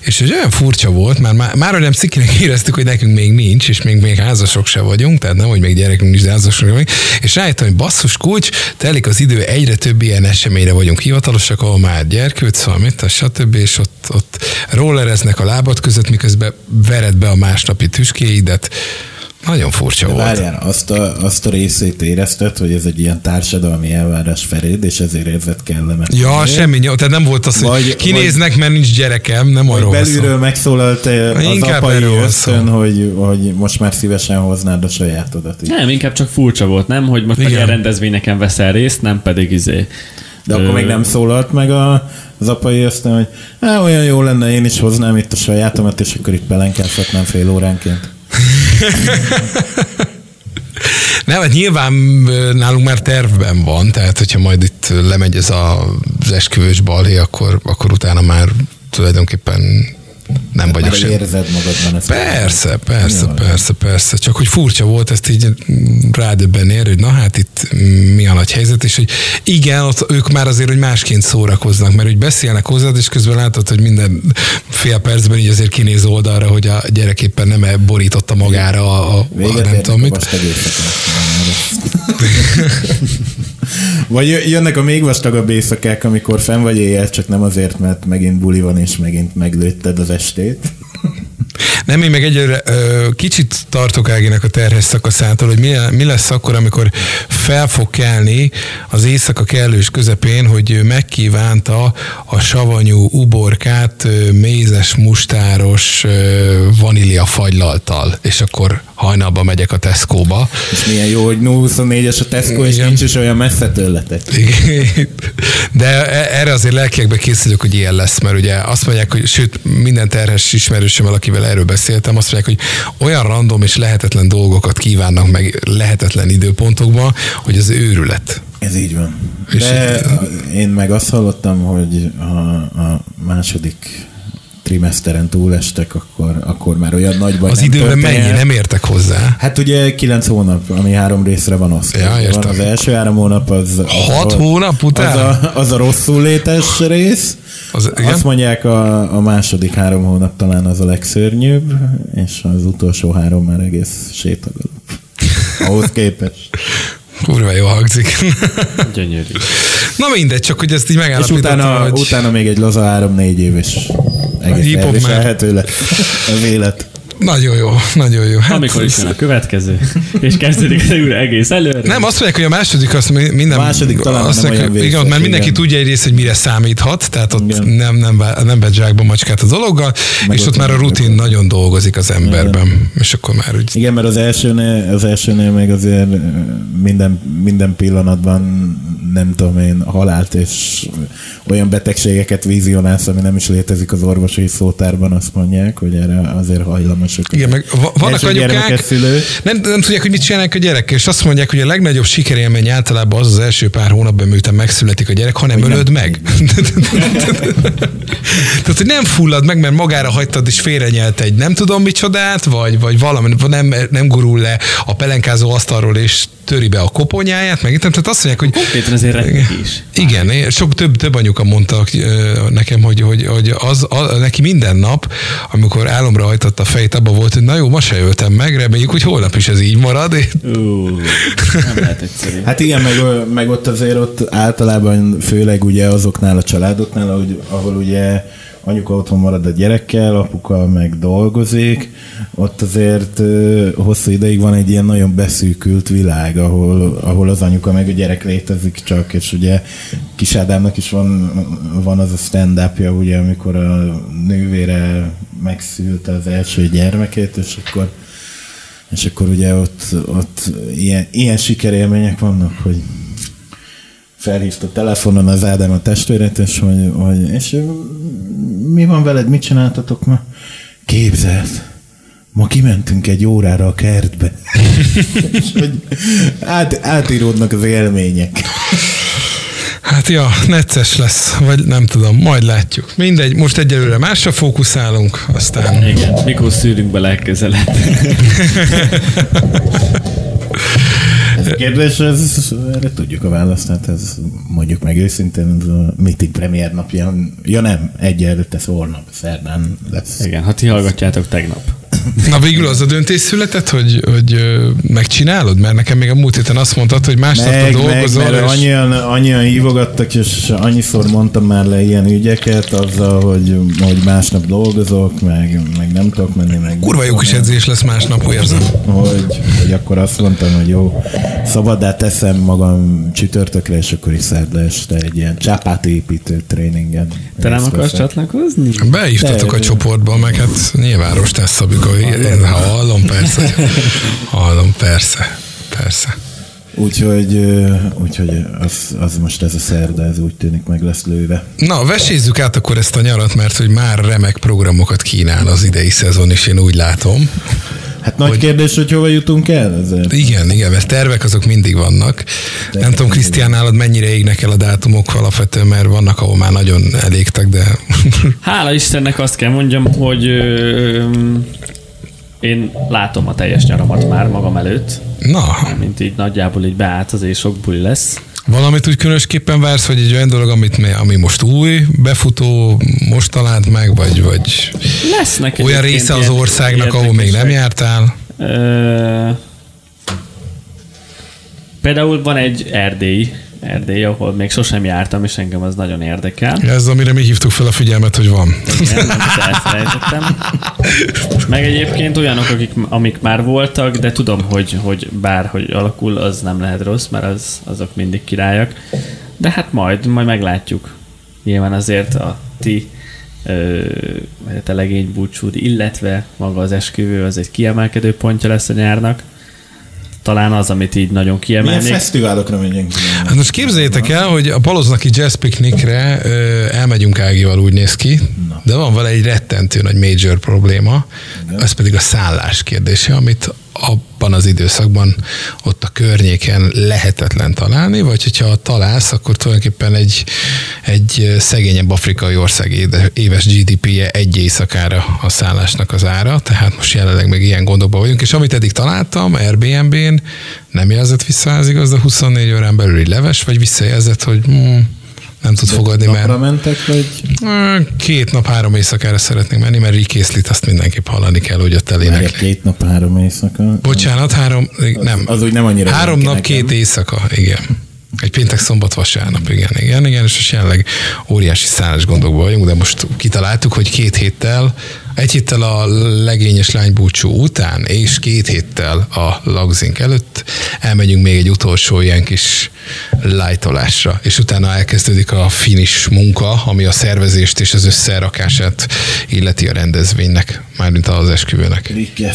És ez olyan furcsa volt, már, már, már nem szikinek éreztük, hogy nekünk még nincs, és még, még házasok se vagyunk, tehát nem, hogy még gyerekünk nincs, de házasok vagyunk. És rájöttem, hogy basszus kulcs, telik az idő, egyre több ilyen eseményre vagyunk hivatalosak, ahol már gyerkőc van, mit, stb. És ott, ott rollereznek a lábad között, miközben vered be a másnapi tüskéidet. Nagyon furcsa De volt. Várjál, azt a, azt a részét érezted, hogy ez egy ilyen társadalmi elvárás feléd, és ezért érzed kellemet. Ja, semmi, nyom- tehát nem volt az, hogy Vagy- kinéznek, mert nincs gyerekem, nem arról szó. Belülről megszólalt eh, az Inkább apai ösztön, hogy, hogy most már szívesen hoznád a sajátodat. is. Nem, inkább csak furcsa volt, nem? Hogy most Igen. meg ilyen rendezvényeken veszel részt, nem pedig izé. De akkor még nem szólalt meg a, az apai ösztön, hogy Á, olyan jó lenne, én is hoznám itt a sajátomat, és akkor itt pelenkázhatnám fél óránként. Nem, hát nyilván nálunk már tervben van, tehát hogyha majd itt lemegy ez az esküvős balhé, akkor, akkor utána már tulajdonképpen nem vagyok sem. érzed magadban ezt. Persze, persze, Jó. persze, persze. Csak hogy furcsa volt ezt így rádöbbenni erre, hogy na hát itt mi a nagy helyzet, és hogy igen, ott ők már azért, hogy másként szórakoznak, mert hogy beszélnek hozzád, és közben látod, hogy minden fél percben így azért kinéz oldalra, hogy a gyerek éppen nem borította magára a, a, a nem tudom mit. Vagy jö- jönnek a még vastagabb éjszakák, amikor fenn vagy éjjel, csak nem azért, mert megint buli van, és megint meglőtted az estét. Nem, én meg egyre kicsit tartok Áginak a terhes szakaszától, hogy mi, mi lesz akkor, amikor fel fog kelni az éjszaka kellős közepén, hogy ő megkívánta a savanyú uborkát mézes, mustáros vanília fagylaltal, és akkor hajnalba megyek a Tesco-ba. És milyen jó, hogy 024-es a Tesco, és Igen. nincs is olyan messze tőletek. De e- erre azért lelkiekbe készülök, hogy ilyen lesz, mert ugye azt mondják, hogy sőt, minden terhes ismerősöm, akivel erről beszéltem, azt mondják, hogy olyan random és lehetetlen dolgokat kívánnak meg lehetetlen időpontokban, hogy az őrület. Ez így van. És De én meg azt hallottam, hogy a, a második trimeszteren túlestek, akkor, akkor már olyan nagy baj Az nem időben történhet. mennyi, nem értek hozzá. Hát ugye kilenc hónap, ami három részre van osztva. Ja, van értem. az első három hónap az... Hat a- hónap után? Az a, az a rosszul létes rész. Az- igen? Azt mondják a, a második három hónap talán az a legszörnyűbb, és az utolsó három már egész sétagalap. Ahhoz képest. Kurva jó hangzik. Gyönyörű. Na mindegy, csak hogy ezt így És megállapítottam, utána, hogy... utána még egy laza három-négy év, és egész Hip-hop már. elviselhető lett az élet. Nagyon jó, nagyon jó. Hát, Amikor is jön a következő, és kezdődik az újra egész előre. Nem, azt mondják, hogy a második azt mi- minden... A második talán azt nem mondják, olyan Igen, ott vészes, már mindenki igen. tudja egyrészt, hogy mire számíthat, tehát ott Igen. nem, nem, nem vett zsákba macskát a dologgal, Meg és ott, ott már a rutin nagyon dolgozik az emberben, és akkor már úgy... Igen, mert az elsőnél, az elsőnél még azért minden, minden pillanatban nem tudom én, halált és olyan betegségeket vizionálsz, ami nem is létezik az orvosi szótárban, azt mondják, hogy erre azért hajlamosak. Igen, meg va- vannak anyukák, nem, nem tudják, hogy mit csinálnak a gyerekkel, és azt mondják, hogy a legnagyobb sikerélmény általában az az első pár hónapban, miután megszületik a gyerek, ha nem Hogy nem. ölöd meg. Tehát, hogy nem fullad meg, mert magára hagytad és félrenyelt egy nem tudom micsodát, vagy, vagy valami, nem, nem gurul le a pelenkázó asztalról és töri be a koponyáját, meg itt, tehát azt mondják, hogy Konkrétan azért is. igen, én- sok több, több anyuka mondta nekem, hogy, hogy, hogy az, a, neki minden nap, amikor álomra hajtotta a fejét, abban volt, hogy na jó, ma se öltem meg, reméljük, hogy holnap is ez így marad. Ú, nem lehet egyszerű. Hát igen, meg, meg ott azért ott általában főleg ugye azoknál a családoknál, ahogy, ahol ugye anyuka otthon marad a gyerekkel, apuka meg dolgozik, ott azért hosszú ideig van egy ilyen nagyon beszűkült világ, ahol, ahol az anyuka meg a gyerek létezik csak, és ugye Kis Ádámnak is van, van az a stand ugye, amikor a nővére megszülte az első gyermekét, és akkor és akkor ugye ott, ott ilyen, ilyen sikerélmények vannak, hogy felhívta telefonon az Ádám a testvérét, és hogy, hogy és mi van veled, mit csináltatok ma? Képzeld, ma kimentünk egy órára a kertbe. és hogy át, átíródnak az élmények. Hát ja, necces lesz, vagy nem tudom, majd látjuk. Mindegy, most egyelőre másra fókuszálunk, aztán Igen, mikor szűrünk be legközelebb. Ez a kérdés, ez, erre tudjuk a választ, hát ez mondjuk meg őszintén, ez a meeting premier napja, ja nem, egy előtt ez holnap, szerdán lesz. Igen, ha ti hallgatjátok tegnap. Na végül az a döntés született, hogy, hogy megcsinálod? Mert nekem még a múlt héten azt mondtad, hogy másnap Meg, meg, dolgozol, mert és... annyian, annyian hívogattak, és annyiszor mondtam már le ilyen ügyeket, azzal, hogy, hogy másnap dolgozok, meg, meg nem tudok menni, meg... Kurva jó kis edzés lesz másnap, érzem. hogy, hogy akkor azt mondtam, hogy jó, szabadá teszem magam csütörtökre, és akkor is szerdre este egy ilyen csapátépítő tréningen. Te nem akarsz csatlakozni? Beívtatok a csoportba, meg hát nyilván Rostás Szabika, én hallom, persze. Hallom, persze. Persze. Úgyhogy, úgyhogy az, az, most ez a szerda, ez úgy tűnik meg lesz lőve. Na, vesézzük át akkor ezt a nyarat, mert hogy már remek programokat kínál az idei szezon, és én úgy látom. Hát nagy Hogy- hogy... kérdés, hogy hova jutunk el ezzel? Igen, igen, mert tervek azok mindig vannak. Nem tudom, Krisztián, nálad mennyire égnek el a dátumok alapvetően, mert vannak, ahol már nagyon elégtek, de Hála Istennek azt kell mondjam, hogy ö, én látom a teljes nyaramat már magam előtt, na, mint így nagyjából így beállt, azért sok buli lesz. valamit úgy különösképpen vársz, vagy egy olyan dolog, amit, mi- ami most új, befutó, most talált meg, vagy, vagy Lesznek olyan része az ilyen országnak, ahol még nem jártál? Ö, például van egy Erdély, Erdély, ahol még sosem jártam, és engem az nagyon érdekel. Ez, amire mi hívtuk fel a figyelmet, hogy van. Igen, elfelejtettem. Meg egyébként olyanok, akik, amik már voltak, de tudom, hogy, hogy bárhogy alakul, az nem lehet rossz, mert az, azok mindig királyak. De hát majd, majd meglátjuk. Nyilván azért a ti vagy a te legény búcsúd, illetve maga az esküvő, az egy kiemelkedő pontja lesz a nyárnak. Talán az, amit így nagyon Milyen kiemelnék. fesztiválokra megyünk? Hát most képzeljétek el, hogy a Paloznaki Jazz Picnicre ö, elmegyünk Ágival, úgy néz ki, de van vele egy rettentő nagy major probléma, ez pedig a szállás kérdése, amit abban az időszakban ott a környéken lehetetlen találni, vagy hogyha találsz, akkor tulajdonképpen egy, egy szegényebb afrikai ország éves GDP-je egy éjszakára a szállásnak az ára, tehát most jelenleg még ilyen gondokban vagyunk, és amit eddig találtam Airbnb-n, nem jelzett vissza az igaz, de 24 órán belüli leves, vagy visszajelzett, hogy hmm, nem tud fogadni, mert Napra mentek, vagy? Ö, Két nap, három éjszakára szeretnénk menni, mert Rikészlit azt mindenképp hallani kell, hogy ott elének. két nap, három éjszaka. Bocsánat, három, nem. az úgy nem annyira Három nap, nekem. két éjszaka, igen. Egy péntek, szombat, vasárnap, igen, igen, igen, és most jelenleg óriási szállás gondokban vagyunk, de most kitaláltuk, hogy két héttel, egy héttel a legényes lánybúcsú után, és két héttel a lagzink előtt elmegyünk még egy utolsó ilyen kis lájtolásra, és utána elkezdődik a finish munka, ami a szervezést és az összerakását illeti a rendezvénynek, mármint az esküvőnek.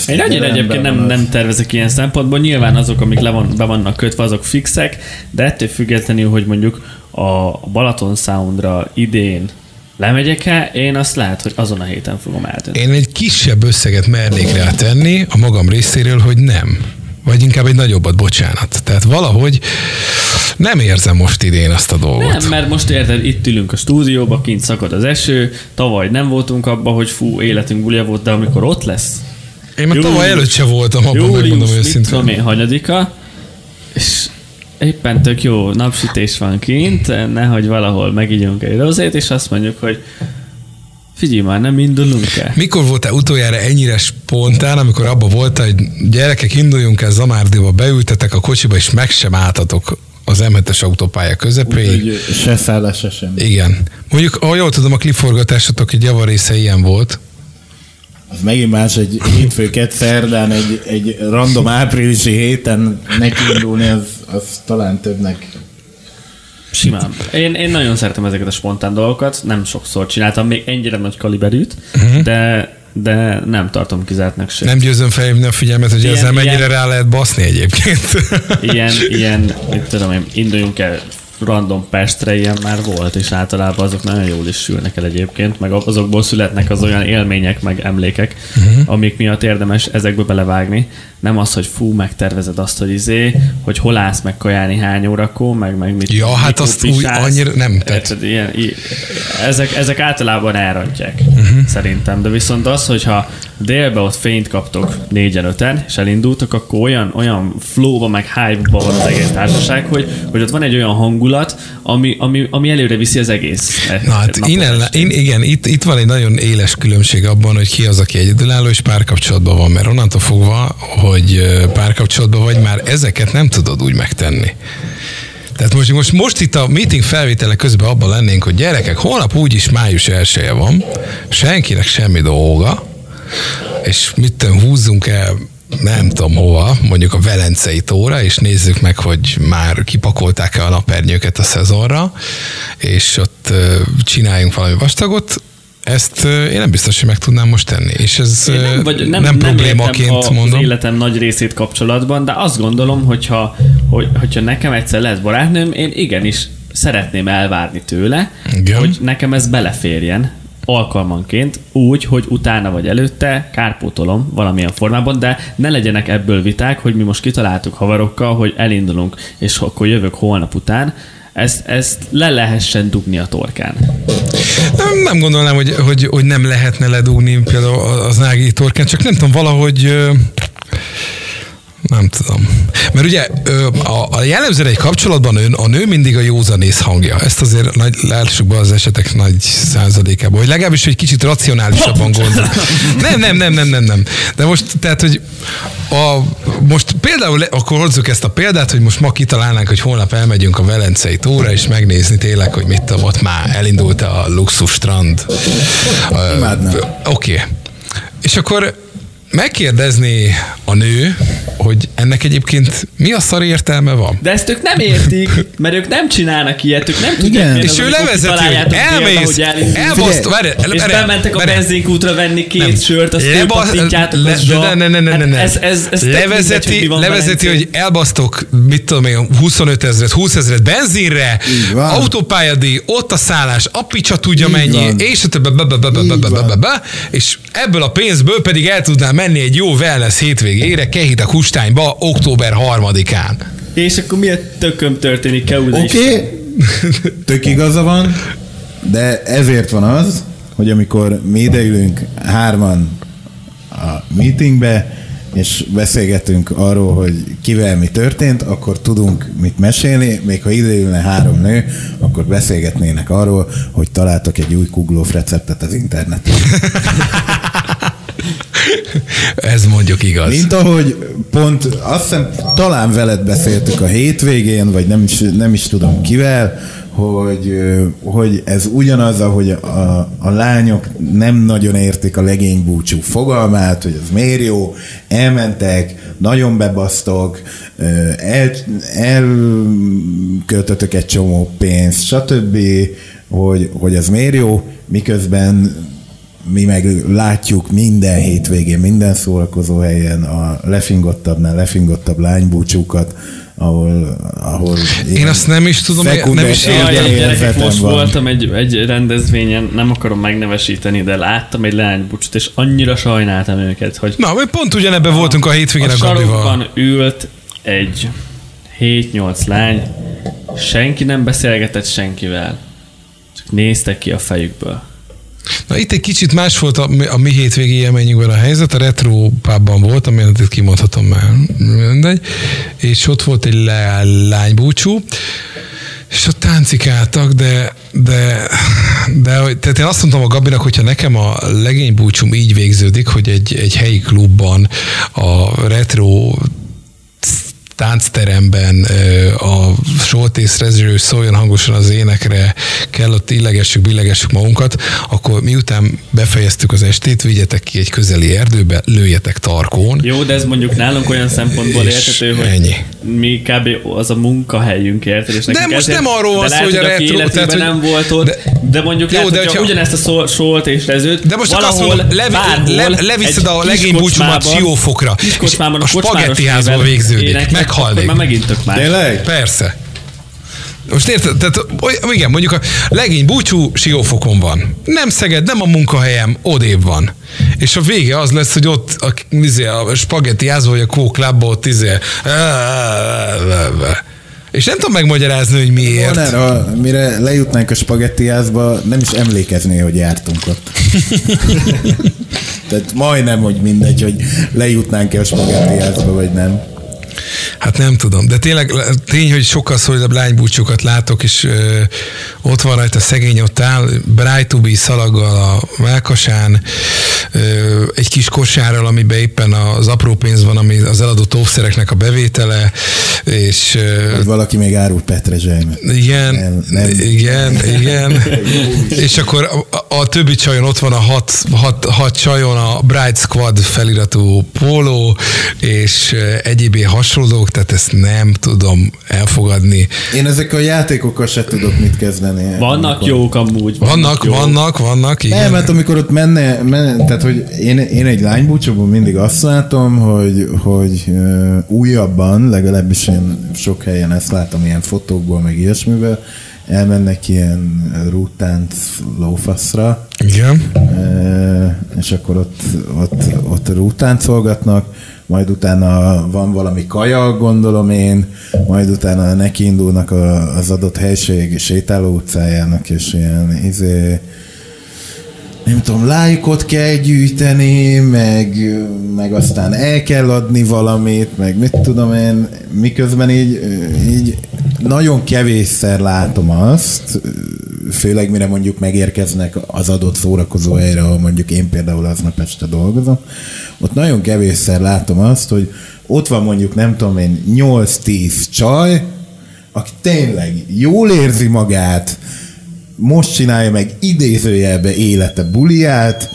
Én rendben egyébként nem, nem tervezek ilyen szempontból. Nyilván azok, amik le van, be vannak kötve, azok fixek, de ettől függetlenül, hogy mondjuk a Balaton Soundra idén lemegyek-e, én azt lehet, hogy azon a héten fogom eldönteni. Én egy kisebb összeget mernék rá tenni a magam részéről, hogy nem. Vagy inkább egy nagyobbat, bocsánat. Tehát valahogy nem érzem most idén azt a dolgot. Nem, mert most érted, itt ülünk a stúdióba, kint szakad az eső, tavaly nem voltunk abban, hogy fú, életünk bulja volt, de amikor ott lesz, Én már Július- tavaly előtt se voltam, abban megmondom július, mit őszintén. tudom én, hanyadika, éppen tök jó napsütés van kint, nehogy valahol megígyunk egy rozét, és azt mondjuk, hogy figyelj már, nem indulunk el. Mikor voltál utoljára ennyire spontán, amikor abba voltál, hogy gyerekek, induljunk el Zamárdiba, beültetek a kocsiba, és meg sem álltatok az M7-es autópálya közepéig. Úgyhogy se szállás, se semmi. Igen. Mondjuk, ahogy jól tudom, a klipforgatásatok egy javarésze ilyen volt. Az megint más, egy hétfő, kett szerdán, egy, egy random áprilisi héten nekiindulni, az, az talán többnek. Simán. Én, én nagyon szeretem ezeket a spontán dolgokat, nem sokszor csináltam még ennyire nagy kaliberűt, uh-huh. de, de nem tartom kizártnak se. Nem győzöm felhívni a figyelmet, hogy Ilyen- ezzel mennyire ilyen- rá lehet baszni egyébként. Ilyen, ilyen, mit tudom én, induljunk el random Pestre, ilyen már volt, és általában azok nagyon jól is sülnek el egyébként, meg azokból születnek az olyan élmények, meg emlékek, uh-huh. amik miatt érdemes ezekbe belevágni. Nem az, hogy fú, megtervezed azt, hogy izé, hogy hol állsz meg kajálni hány órakor, meg, meg mit Ja, hát azt úgy pisálsz. annyira nem tett. Érted, ilyen, i- ezek, ezek általában elrontják, uh-huh. szerintem. De viszont az, hogyha délbe ott fényt kaptok négyen, öten, és elindultok, akkor olyan, olyan flowba, meg hype-ba van az egész társaság, hogy, hogy ott van egy olyan hangulat, ami, ami, ami előre viszi az egész. Na hát innen, én, igen, itt, itt van egy nagyon éles különbség abban, hogy ki az, aki egyedülálló és párkapcsolatban van, mert onnantól fogva, hogy ö, párkapcsolatban vagy, már ezeket nem tudod úgy megtenni. Tehát most, most, most itt a meeting felvétele közben abban lennénk, hogy gyerekek, holnap úgyis május elsője van, senkinek semmi dolga, és mit tudom, húzzunk el nem tudom hova, mondjuk a Velencei tóra, és nézzük meg, hogy már kipakolták-e a napernyőket a szezonra, és ott csináljunk valami vastagot, ezt én nem biztos, hogy meg tudnám most tenni. És ez Én nem, vagy nem, nem nem problémaként értem a, mondom. az életem nagy részét kapcsolatban, de azt gondolom, hogyha, hogy, hogyha nekem egyszer lesz barátnőm, én igenis szeretném elvárni tőle, Igen. hogy nekem ez beleférjen alkalmanként, úgy, hogy utána vagy előtte kárpótolom valamilyen formában, de ne legyenek ebből viták, hogy mi most kitaláltuk haverokkal, hogy elindulunk, és akkor jövök holnap után, ezt, ezt le lehessen dugni a torkán. Nem, nem gondolnám, hogy, hogy, hogy nem lehetne ledugni például az Nági torkán, csak nem tudom, valahogy nem tudom. Mert ugye a, a jellemzően egy kapcsolatban ön, a nő mindig a józanész hangja. Ezt azért nagy, lássuk be az esetek nagy százalékában, hogy legalábbis egy kicsit racionálisabban gondol. Nem, nem, nem, nem, nem, nem. De most, tehát, hogy a, most például, akkor hozzuk ezt a példát, hogy most ma kitalálnánk, hogy holnap elmegyünk a Velencei tóra, és megnézni tényleg, hogy mit tudom, ott már elindult a luxus strand. Imádnám. Oké. Okay. És akkor megkérdezni a nő, hogy ennek egyébként mi a szar értelme van? De ezt ők nem értik, mert ők nem csinálnak ilyet, ők nem tudják, Igen. mi az, És ő levezeti, hogy elmész, elbaszt, várj, És bementek a benzinkútra venni két Nem. sört, azt Leba- fölpattintjátok le- a zsa. Ne, ne, ne, ne, ne, Hát ne. Ez, ez, ez tök mindegy, hogy levezeti, levezeti hogy elbasztok, mit tudom én, 25 ezeret, 20 ezeret benzinre, autópályadíj, ott a szállás, a picsa tudja mennyi, és a többi, és ebből a pénzből pedig el tudnál menni egy jó wellness hétvégére, Kehita Kustányba, október 3-án. És akkor mi a tököm történik Keuda Oké, okay. tök igaza van, de ezért van az, hogy amikor mi ideülünk hárman a meetingbe, és beszélgetünk arról, hogy kivel mi történt, akkor tudunk mit mesélni, még ha ideülne három nő, akkor beszélgetnének arról, hogy találtak egy új kuglóf receptet az interneten. Ez mondjuk igaz. Mint ahogy pont azt hiszem, talán veled beszéltük a hétvégén, vagy nem is, nem is tudom kivel, hogy, hogy ez ugyanaz, ahogy a, a lányok nem nagyon értik a legénybúcsú fogalmát, hogy ez miért jó, elmentek, nagyon bebasztok, el, elköltötök egy csomó pénzt, stb., hogy, hogy ez miért jó, miközben mi meg látjuk minden hétvégén, minden szórakozó helyen a lefingottabbnál lefingottabb lánybúcsúkat, ahol, ahol Én azt nem is tudom, nem is értem. most van. voltam egy, egy rendezvényen, nem akarom megnevesíteni, de láttam egy lánybúcsút, és annyira sajnáltam őket, hogy Na, mi pont ugyanebben voltunk a hétvégén a a sarokban ült egy 7-8 lány, senki nem beszélgetett senkivel. Csak néztek ki a fejükből. Na itt egy kicsit más volt a, a mi hétvégi élményünkben a helyzet, a retro pubban volt, amit itt kimondhatom már, mindegy, és ott volt egy lánybúcsú, és ott táncikáltak, de, de, de tehát én azt mondtam a Gabinak, hogyha nekem a legénybúcsúm így végződik, hogy egy, egy helyi klubban a retro táncteremben a Soltész rezső szóljon hangosan az énekre, kell ott illegessük, billegessük magunkat, akkor miután befejeztük az estét, vigyetek ki egy közeli erdőbe, lőjetek tarkón. Jó, de ez mondjuk nálunk olyan szempontból érthető, hogy ennyi. Mi kb. az a munkahelyünk, érted? És nekünk most ezért- nem arról van de szó, hogy a retro- életében tehát, hogy- nem volt ott, de, de- de mondjuk Jó, lehet, de hogyha hogyha- ugyanezt a solt és rezőt De most csak azt valahol, mondom, levi, bárhol, le, leviszed a legény búcsúmat siófokra, és a kocsmáros spagetti néven végződik, meghalnék. Már megint tök más. Tényleg? Persze. Most érted? Tehát, igen, mondjuk a legény búcsú Siófokon van. Nem Szeged, nem a munkahelyem, odébb van. És a vége az lesz, hogy ott a, izé, a spagetti ázva, vagy a Coke Clubba ott izé, és nem tudom megmagyarázni, hogy miért. Volna, mire lejutnánk a spagettiázba, nem is emlékezné, hogy jártunk ott. Tehát majdnem, hogy mindegy, hogy lejutnánk-e a spagettiázba, vagy nem. Hát nem tudom, de tényleg tény, hogy sokkal szolidabb lánybúcsúkat látok, és ö, ott van rajta szegény, ott áll, Brightubi szalaggal a melkasán, ö, egy kis kosárral, amiben éppen az apró pénz van, ami az eladott óvszereknek a bevétele, és... Ö, valaki még árul petrezselymet. igen, Nem, nem. igen, igen. és akkor a, a többi csajon ott van a hat, hat, hat csajon a Bright Squad feliratú póló, és ö, egyéb hasonlók, tehát ezt nem tudom elfogadni. Én ezekkel a játékokkal se tudok mit kezdeni. Vannak Amikor- jók amúgy. Vannak, jók. vannak, vannak, igen. Nem, hát amikor ott menne, menne tehát hogy én, én egy lánybúcsóban mindig azt látom, hogy, hogy újabban, legalábbis én sok helyen ezt látom ilyen fotókból, meg ilyesmivel, elmennek ilyen rútánc lófaszra, Igen. És akkor ott, ott, ott rútáncolgatnak, majd utána van valami kaja, gondolom én, majd utána nekiindulnak a, az adott helység sétáló utcájának, és ilyen izé, nem tudom, lájkot kell gyűjteni, meg, meg aztán el kell adni valamit, meg mit tudom én, miközben így, így nagyon kevésszer látom azt, főleg mire mondjuk megérkeznek az adott szórakozó helyre, ahol mondjuk én például aznap este dolgozom, ott nagyon kevésszer látom azt, hogy ott van mondjuk nem tudom én 8-10 csaj, aki tényleg jól érzi magát, most csinálja meg idézőjelbe élete buliát,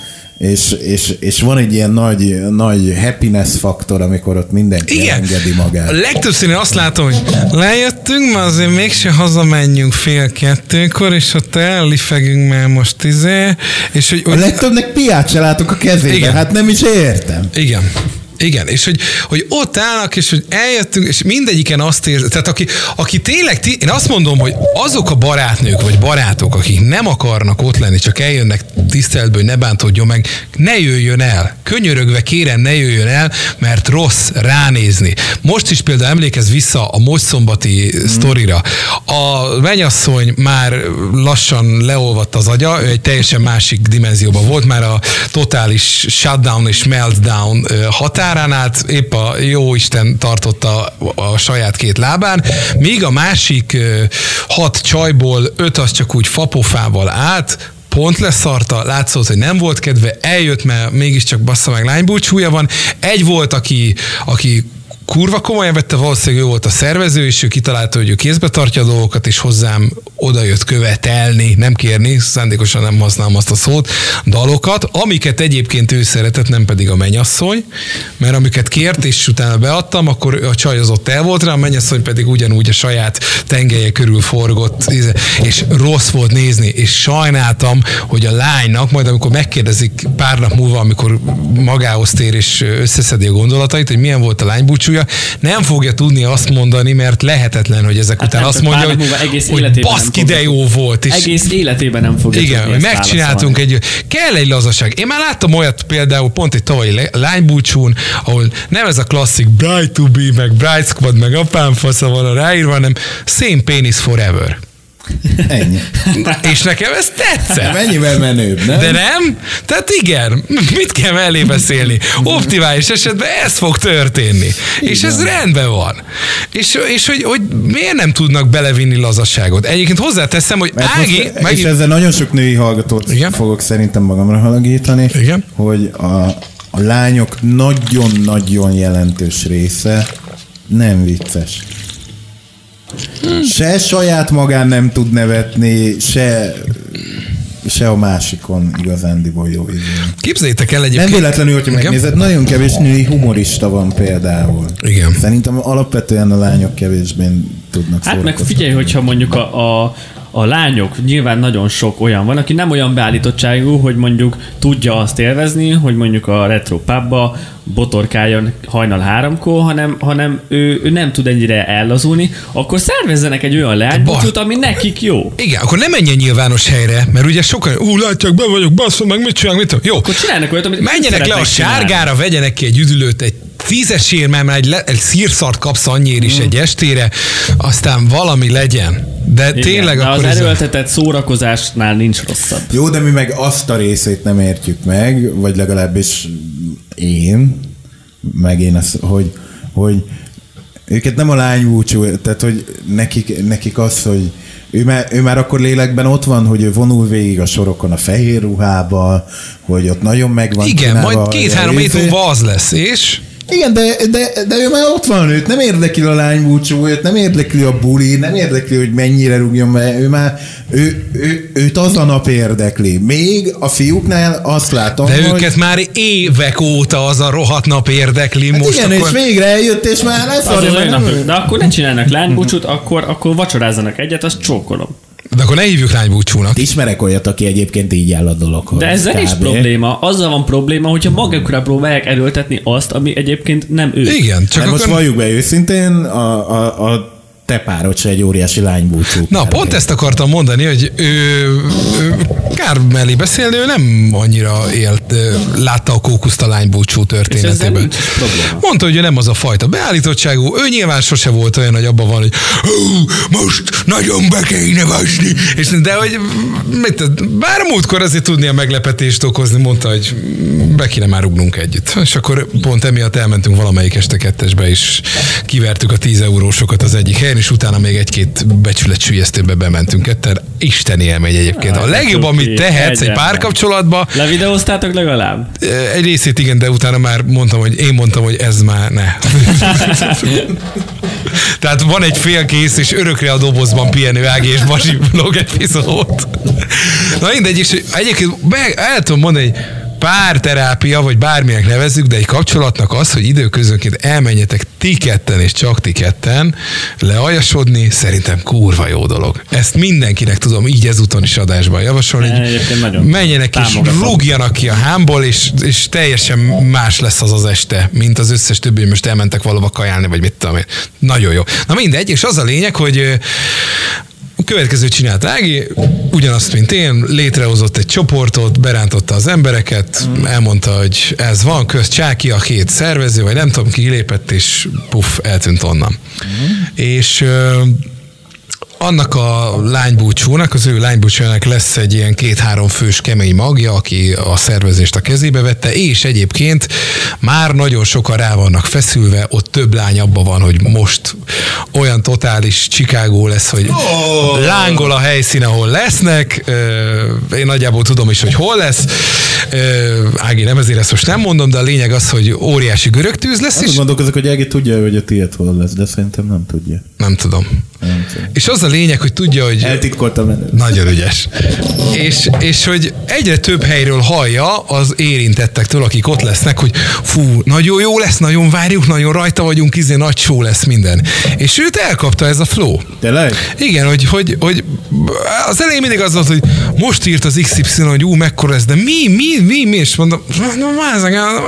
és, és, és van egy ilyen nagy, nagy happiness faktor, amikor ott mindenki Igen. engedi magát. A legtöbbször én azt látom, hogy lejöttünk, mert azért mégse hazamenjünk fél kettőkor, és ott ellifegünk már most izé, és hogy, A legtöbbnek piát se látok a kezében, Igen. hát nem is értem. Igen. Igen, és hogy, hogy ott állnak, és hogy eljöttünk, és mindegyiken azt érzi, tehát aki, aki tényleg, ti- én azt mondom, hogy azok a barátnők, vagy barátok, akik nem akarnak ott lenni, csak eljönnek tiszteletből, hogy ne bántódjon meg, ne jöjjön el. Könyörögve kérem, ne jöjjön el, mert rossz ránézni. Most is például emlékez vissza a most szombati mm. sztorira. A mennyasszony már lassan leolvadt az agya, ő egy teljesen másik dimenzióban volt, már a totális shutdown és meltdown ö, határán át, épp a jó Isten tartotta a saját két lábán, míg a másik hat csajból öt az csak úgy fapofával át, pont leszarta, látszott, hogy nem volt kedve, eljött, mert mégiscsak bassza meg lánybúcsúja van. Egy volt, aki, aki kurva komolyan vette, valószínűleg ő volt a szervező, és ő kitalálta, hogy ő kézbe tartja a dolgokat, és hozzám oda jött követelni, nem kérni, szándékosan nem használom azt a szót, dalokat, amiket egyébként ő szeretett, nem pedig a mennyasszony, mert amiket kért, és utána beadtam, akkor a csaj az ott el volt rá, a mennyasszony pedig ugyanúgy a saját tengelye körül forgott, és rossz volt nézni, és sajnáltam, hogy a lánynak, majd amikor megkérdezik pár nap múlva, amikor magához tér és összeszedi a gondolatait, hogy milyen volt a lánybúcsúja, nem fogja tudni azt mondani, mert lehetetlen, hogy ezek Hát után nem, azt mondja, hogy, egész hogy baszki, de jó volt. És Egész életében nem fogja igen, megcsináltunk egy, kell egy lazaság. Én már láttam olyat például pont egy tavalyi lánybúcsún, ahol nem ez a klasszik Bright to be, meg Bright Squad, meg apám fasza van a ráírva, hanem Same Penis Forever. Ennyi. És nekem ez tetszett. Mennyivel menőbb, nem? De nem? Tehát igen, mit kell mellé beszélni? Optimális esetben ez fog történni. És ez rendben van. És, és hogy, hogy miért nem tudnak belevinni lazaságot? Egyébként hozzáteszem, hogy Mert Ági... most, és megint- ezzel nagyon sok női hallgatót Igen. Igen? fogok szerintem magamra halagítani, Igen. hogy a, a lányok nagyon-nagyon jelentős része nem vicces. Se saját magán nem tud nevetni, se, se a másikon igazándiból jó izé. Képzeljétek el Nem egyébként... véletlenül, hogyha Igen? megnézed, nagyon kevés női humorista van például. Igen. Szerintem alapvetően a lányok kevésbé tudnak Hát meg figyelj, hogyha mondjuk a, a, a lányok, nyilván nagyon sok olyan van, aki nem olyan beállítottságú, hogy mondjuk tudja azt élvezni, hogy mondjuk a retro pubba botorkáljon hajnal háromkor, hanem, hanem ő, ő nem tud ennyire ellazulni, akkor szervezzenek egy olyan leánybúcsút, ami nekik jó. Igen, akkor nem menjen nyilvános helyre, mert ugye sokan, ú, látják, be vagyok, basszom meg, mit csinálok, mit tudom. Jó, Akkor csinálnak olyat, amit menjenek le a sárgára, vegyenek ki egy üdülőt, egy tízesért, mert egy, le, egy szírszart kapsz annyiért is egy estére, aztán valami legyen. De Igen, tényleg de akkor az ez a- erőltetett szórakozásnál nincs rosszabb. Jó, de mi meg azt a részét nem értjük meg, vagy legalábbis én, meg én azt, hogy, hogy őket nem a lány búcsú, tehát hogy nekik, nekik az, hogy ő már, ő már akkor lélekben ott van, hogy ő vonul végig a sorokon a fehér ruhába, hogy ott nagyon megvan Igen, majd két-három hét múlva az lesz, és Igen, de, de, de ő már ott van, őt nem érdekli a lánybúcsú, őt nem érdekli a buli, nem érdekli, hogy mennyire rúgjon be, ő már, ő, ő, őt az a nap érdekli. Még a fiúknál azt látom, de hogy... őket már évek óta az a rohadt nap érdekli. Hát most igen, akkor... és végre eljött, és már lesz Az az olyan, de akkor ne csinálnak lánybúcsút, akkor, akkor vacsorázzanak egyet, azt csókolom. De akkor ne hívjuk lánybúcsúnak. Ismerek olyat, aki egyébként így áll a dologhoz. De ezzel is kb. probléma. Azzal van probléma, hogyha magukra próbálják erőltetni azt, ami egyébként nem ő. Igen, csak Hát akkor... most valljuk be őszintén, a, a, a te párod se egy óriási lánybúcsú. Na, pont ezt akartam mondani, hogy ő, ő kár mellé beszélni, ő nem annyira élt, látta a kókuszt a lánybúcsú történetében. Mondta, hogy ő nem az a fajta beállítottságú, ő nyilván sose volt olyan, hogy abban van, hogy "Hú, most nagyon be kéne vasni. És, de hogy mit, bár múltkor azért tudnia meglepetést okozni, mondta, hogy be kéne már rugnunk együtt. És akkor pont emiatt elmentünk valamelyik este kettesbe, és kivertük a 10 eurósokat az egyik helyen, és utána még egy-két becsület sülyeztőbe bementünk ketten. Isten élmény egyébként. A legjobb, amit tehetsz egy egyenben. párkapcsolatban, Levideóztátok legalább? egy részét igen, de utána már mondtam, hogy én mondtam, hogy ez már ne. Tehát van egy félkész és örökre a dobozban pihenő Ági és Basi vlog epizód. Na mindegy, és egyébként be, el tudom mondani, hogy párterápia, vagy bárminek nevezzük, de egy kapcsolatnak az, hogy időközönként elmenjetek ti ketten és csak ti ketten leajasodni, szerintem kurva jó dolog. Ezt mindenkinek tudom így ezúton is adásban javasolni. hogy Menjenek és rúgjanak ki a hámból, és, és teljesen más lesz az az este, mint az összes többi, hogy most elmentek valahova kajálni, vagy mit tudom én. Nagyon jó. Na mindegy, és az a lényeg, hogy következőt csinált Ági, ugyanazt, mint én, létrehozott egy csoportot, berántotta az embereket, elmondta, hogy ez van, közt Csáki, a két szervező, vagy nem tudom, ki lépett, és puff, eltűnt onnan. És ö, annak a lánybúcsúnak, az ő lánybúcsújának lesz egy ilyen két-három fős kemény magja, aki a szervezést a kezébe vette, és egyébként már nagyon sokan rá vannak feszülve, ott több lány abban van, hogy most olyan totális Chicago lesz, hogy lángol a helyszín, ahol lesznek, én nagyjából tudom is, hogy hol lesz, Ági nem ezért ezt most nem mondom, de a lényeg az, hogy óriási görögtűz lesz, Azon és gondolkozok, hogy Ági tudja, hogy a tiéd hol lesz, de szerintem nem tudja. nem tudom. Nem tudom. És az a lényeg, hogy tudja, hogy Eltitkoltam el. Nagyon ügyes. És, és hogy egyre több helyről hallja az érintettektől, akik ott lesznek, hogy fú, nagyon jó lesz, nagyon várjuk, nagyon rajta vagyunk, izé nagy show lesz minden. És őt elkapta ez a flow. Tényleg? Igen, hogy, hogy, hogy az elején mindig az volt, hogy most írt az XY, hogy ú, mekkora lesz, de mi, mi, mi, mi, és mondom, no,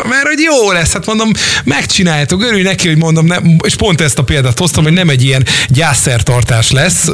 mert hogy jó lesz, hát mondom, megcsináljátok, örülj neki, hogy mondom, nem, és pont ezt a példát hoztam, hogy nem egy ilyen gyászszertartás lesz,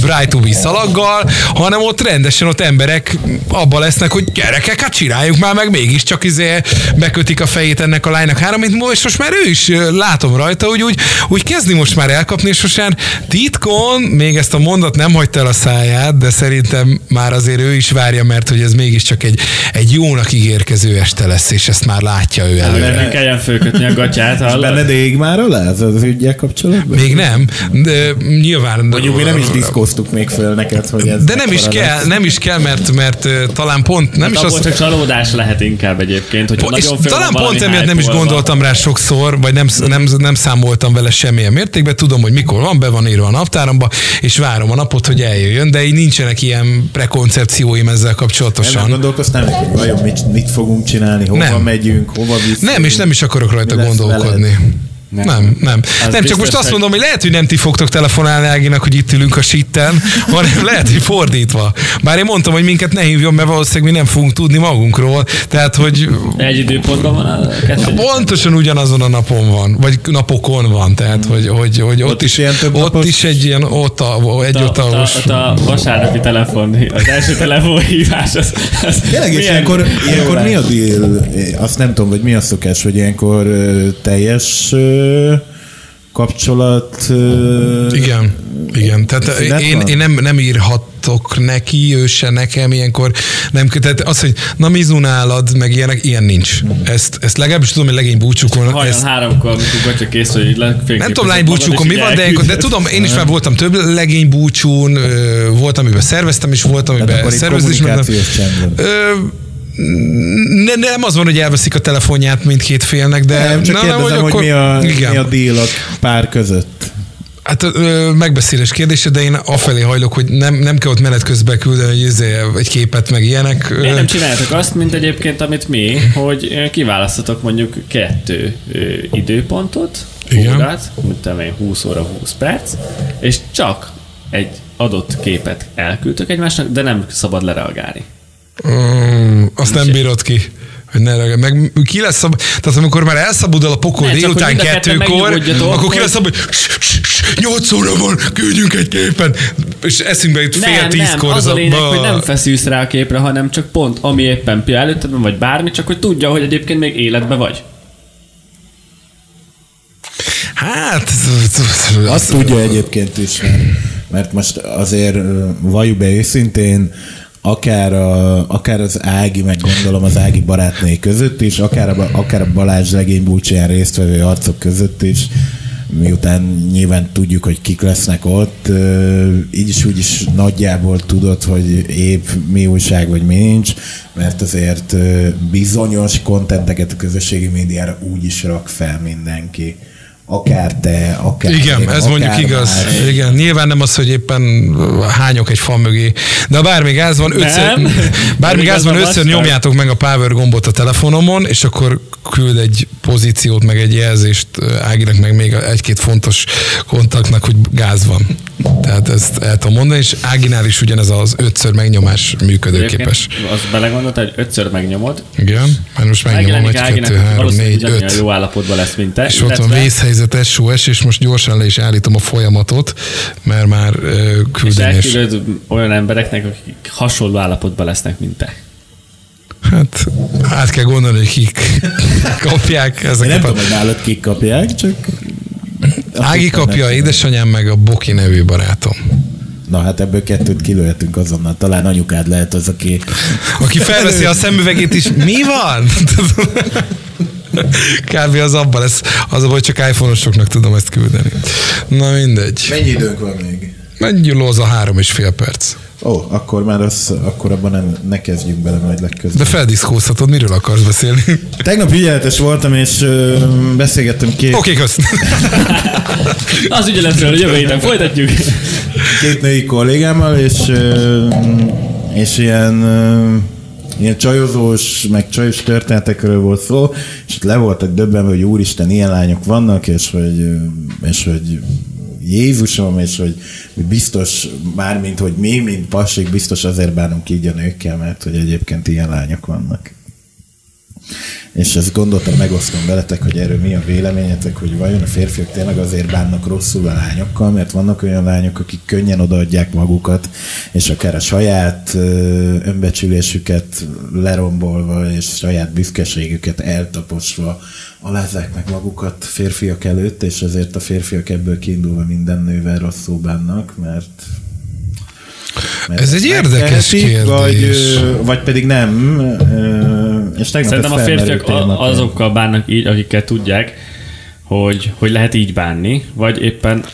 Bright to be szalaggal, hanem ott rendesen ott emberek abba lesznek, hogy gyerekek, hát csináljuk már meg, mégiscsak izé bekötik a fejét ennek a lánynak három múlva, és most már ő is látom rajta, hogy úgy, úgy kezdi most már elkapni, és most már titkon, még ezt a mondat nem hagyta el a száját, de szerintem már azért ő is várja, mert hogy ez mégiscsak egy, egy jónak ígérkező este lesz, és ezt már látja ő Mert előre. ne kelljen fölkötni a gatyát, hallod? Benned ég már alá ez az ügyel kapcsolatban? Még nem, de nyilván... Mondjuk mi nem is diszkoztuk még föl neked, hogy ez De nem is kell, lesz. nem is kell, mert, mert talán pont nem Hát is abból az... csak csalódás lehet inkább egyébként, hogyha és nagyon talán pont emiatt nem is gondoltam rá sokszor, vagy nem, nem, nem számoltam vele semmilyen mértékben, tudom, hogy mikor van, be van írva a naptáramba, és várom a napot, hogy eljöjjön, de így nincsenek ilyen prekoncepcióim ezzel Nem, nem kapcsolatosan. gondolkoztál, hogy vajon mit, mit fogunk csinálni, hova Nem. megyünk, hova vissza. Nem, és nem is akarok rajta gondolkodni. veled? Nem, nem. nem. nem csak most azt hogy- mondom, hogy lehet, hogy nem ti fogtok telefonálni Áginak, hogy itt ülünk a sitten, hanem lehet, hogy fordítva. Bár én mondtam, hogy minket ne hívjon, mert valószínűleg mi nem fogunk tudni magunkról. Tehát, hogy Egy időpontban van a kettő? pontosan ugyanazon a napon van, vagy napokon van, tehát, hogy, hogy, hogy ott, Ott is, ilyen több ott napos? is egy ilyen ott, a, egy a, ott a, a, a, vasárnapi telefon, az első telefonhívás, az, az Tényleg, és ilyenkor, ilyenkor mi a deal? Azt nem tudom, vagy mi a szokás, hogy ilyenkor teljes kapcsolat... Igen, igen. Tehát én, én nem, nem írhatok neki, ő se nekem ilyenkor. Nem, tehát az, hogy na mizu nálad, meg ilyenek, ilyen nincs. Ezt, ezt legalábbis tudom, hogy legény búcsúkon. Hajnal Ezt, háromkor, amikor gacsa kész, hogy le, nem tudom, lány búcsúkon mi van, de ilyenkor, de tudom, én is már voltam több legény búcsún, ö, volt, amiben szerveztem is, volt, Tehát amiben szervezni is mentem. Ne, nem az van, hogy elveszik a telefonját mindkét félnek, de Nem, csak na, kérdezem, hogy, akkor- mi, a, igen. mi a deal a pár között. Hát ö, megbeszélés kérdése, de én afelé hajlok, hogy nem, nem kell ott menet közben küldeni hogy izé, egy képet, meg ilyenek. Miért nem csináltok azt, mint egyébként, amit mi, hogy kiválasztatok mondjuk kettő ö, időpontot, Igen. órát, mint tudom én, 20 óra 20 perc, és csak egy adott képet elküldtök egymásnak, de nem szabad lereagálni. Mm, azt nem bírod ki. Hogy ne reagálj. meg ki lesz szab... Tehát amikor már elszabudol a pokol Nem, hogy délután kettőkor, akkor ki lesz szabad, hogy "Ss, ss, ss, nyolc óra van, küldjünk egy képen. És eszünkbe jut fél Nem, nem, tízkor. az a lényeg, hogy nem feszülsz rá a képre, hanem csak pont, ami éppen pia előtted van, vagy bármi, csak hogy tudja, hogy egyébként még életben vagy. Hát... Azt tudja egyébként is, mert, mert most azért valljuk be őszintén, akár, a, akár az Ági, meg gondolom az Ági barátné között is, akár a, akár a Balázs legény búcsúján résztvevő arcok között is, miután nyilván tudjuk, hogy kik lesznek ott, így is úgy is nagyjából tudod, hogy épp mi újság, vagy mi nincs, mert azért bizonyos kontenteket a közösségi médiára úgy is rak fel mindenki. Akár te, akár Igen, én, ez akár mondjuk igaz. más. Igen, nyilván nem az, hogy éppen hányok egy fal mögé. De ha bármi gáz van, ötször, Nem. bármi gáz van, ötször nyomjátok meg a power gombot a telefonomon, és akkor küld egy pozíciót, meg egy jelzést Áginak, meg még egy-két fontos kontaktnak, hogy gáz van. Tehát ezt el tudom mondani, és Áginál is ugyanez az ötször megnyomás működőképes. Egyébként Azt belegondoltál, hogy ötször megnyomod, Igen, mert most megnyomom egy, kettő, három, négy, öt. jó állapotban lesz, mint te. És ott van illetve- vészhelyzet SOS, és most gyorsan le is állítom a folyamatot, mert már ö, és elküldöd olyan embereknek, akik hasonló állapotban lesznek, mint te. Hát át kell gondolni, hogy kik kapják Én nem ezeket. tudom, A... hogy nálad kik kapják, csak... Ági kapja, édesanyám meg a Boki nevű barátom. Na hát ebből kettőt kilőhetünk azonnal. Talán anyukád lehet az, aki... Aki felveszi a szemüvegét is, mi van? Kb. az abban lesz, az a baj, csak iPhone-osoknak tudom ezt küldeni. Na mindegy. Mennyi időnk van még? Mennyi lóz a három és fél perc? Ó, akkor már az, akkor abban nem, ne kezdjünk bele majd legközelebb. De feldiszkóztatod, miről akarsz beszélni? Oké, Tegnap ügyeletes voltam, és ö, beszélgettem két, okay, kösz. Az ügyeletről jövő héten folytatjuk. két női kollégámmal, és, ö, és ilyen, ö, ilyen csajozós, meg csajos történetekről volt szó, és le voltak döbbenve, hogy úristen, ilyen lányok vannak, és hogy, és hogy Jézusom, és hogy biztos, mármint, hogy mi, mint pasik, biztos azért bánunk így a nőkkel, mert hogy egyébként ilyen lányok vannak. És ezt gondoltam, megosztom veletek, hogy erről mi a véleményetek, hogy vajon a férfiak tényleg azért bánnak rosszul a lányokkal, mert vannak olyan lányok, akik könnyen odaadják magukat, és akár a saját önbecsülésüket lerombolva, és saját büszkeségüket eltaposva alázzák meg magukat férfiak előtt, és ezért a férfiak ebből kiindulva minden nővel rosszul bánnak, mert mert Ez egy érdekes Vagy, kérdés. ö, vagy pedig nem. És tegnap Szerintem a férfiak a- azokkal bánnak így, akikkel tudják, hogy, hogy lehet így bánni, vagy éppen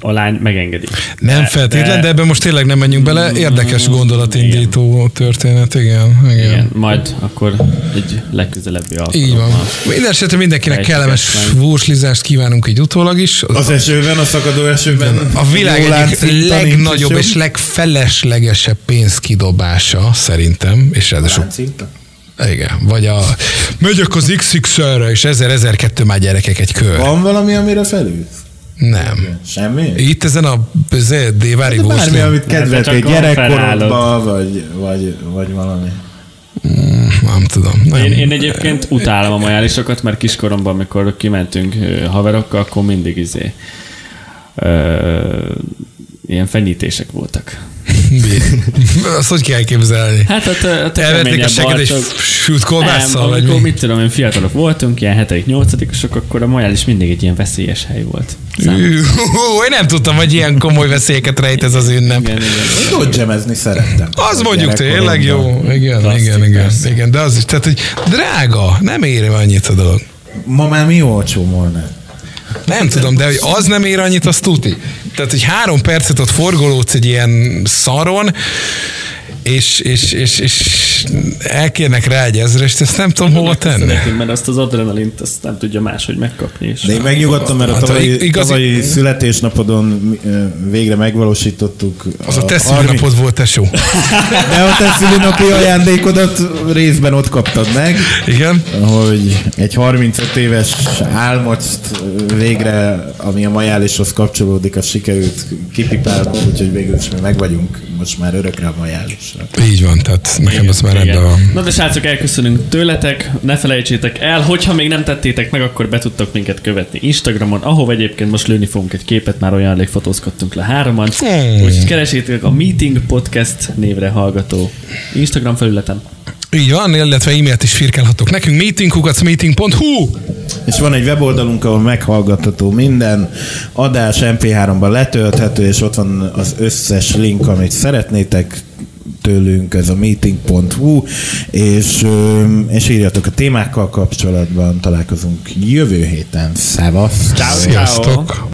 a lány megengedi. Nem De- feltétlen, de ebben most tényleg nem menjünk bele. Érdekes gondolatindító történet, igen. igen. Igen, majd akkor egy legközelebbi alkalommal. Így van. Minden esetre mindenkinek kellemes vúrslizást kívánunk így utólag is. Az esőben, a szakadó esőben. A világ egyik legnagyobb és legfeleslegesebb pénzkidobása szerintem, és ráadásul? Igen, vagy a megyek az XX-re, és 1000-1002 már gyerekek egy kör. Van valami, amire felülsz? Nem. Semmi? Itt ezen a Dévári De bármi, Góston- amit kedveltél gyerekkorodban, vagy, vagy, vagy valami. Nem tudom. Nem. Én, én egyébként utálom a majálisokat, mert kiskoromban, amikor kimentünk haverokkal, akkor mindig izé ö, ilyen fenyítések voltak. Azt hogy kell képzelni? Hát ott, ott Elvették a seged egy sült kolbásszal, nem, vagy amikor, mi? mit tudom én, fiatalok voltunk, ilyen hetedik, nyolcadikosok, akkor a majális mindig egy ilyen veszélyes hely volt. Szám- Hú, én nem tudtam, hogy ilyen komoly veszélyeket rejt ez az ünnep. Igen, igen. Dodgemezni szerettem. Az mondjuk tényleg jó. Igen, igen, igen, persze. igen. De az is, tehát, hogy drága, nem éri annyit a dolog. Ma már mi olcsó volna? Nem tudom, de hogy az nem ér annyit, az tuti. Tehát, hogy három percet ott forgolódsz egy ilyen szaron, és, és, és, és elkérnek rá egy ezrest, ezt nem tudom hova tenni. Szeretünk, mert azt az adrenalint azt nem tudja máshogy megkapni. És De én megnyugodtam, mert a Hát, tavalyi, igazi- tavalyi születésnapodon végre megvalósítottuk. Az a te 30 szülinapod volt, tesó. De a te szülinapi ajándékodat részben ott kaptad meg, Igen? hogy egy 35 éves álmot végre, ami a majálishoz kapcsolódik, az sikerült kipipálnunk, úgyhogy végül is mi meg vagyunk most már örökre a majálisra. Így van, tehát nekem az már. Rendben van. Na de srácok, elköszönünk tőletek, ne felejtsétek el, hogyha még nem tettétek meg, akkor be tudtok minket követni Instagramon, ahova egyébként most lőni fogunk egy képet, már olyan elég fotózkodtunk le hároman. Hmm. Úgyhogy keresétek a Meeting Podcast névre hallgató Instagram felületen. Így van, illetve e-mailt is firkálhatok nekünk, meetingkukacmeeting.hu És van egy weboldalunk, ahol meghallgatható minden, adás MP3-ban letölthető, és ott van az összes link, amit szeretnétek tőlünk, ez a meeting.hu, és, és írjatok a témákkal kapcsolatban, találkozunk jövő héten. Szevasz! Sziasztok!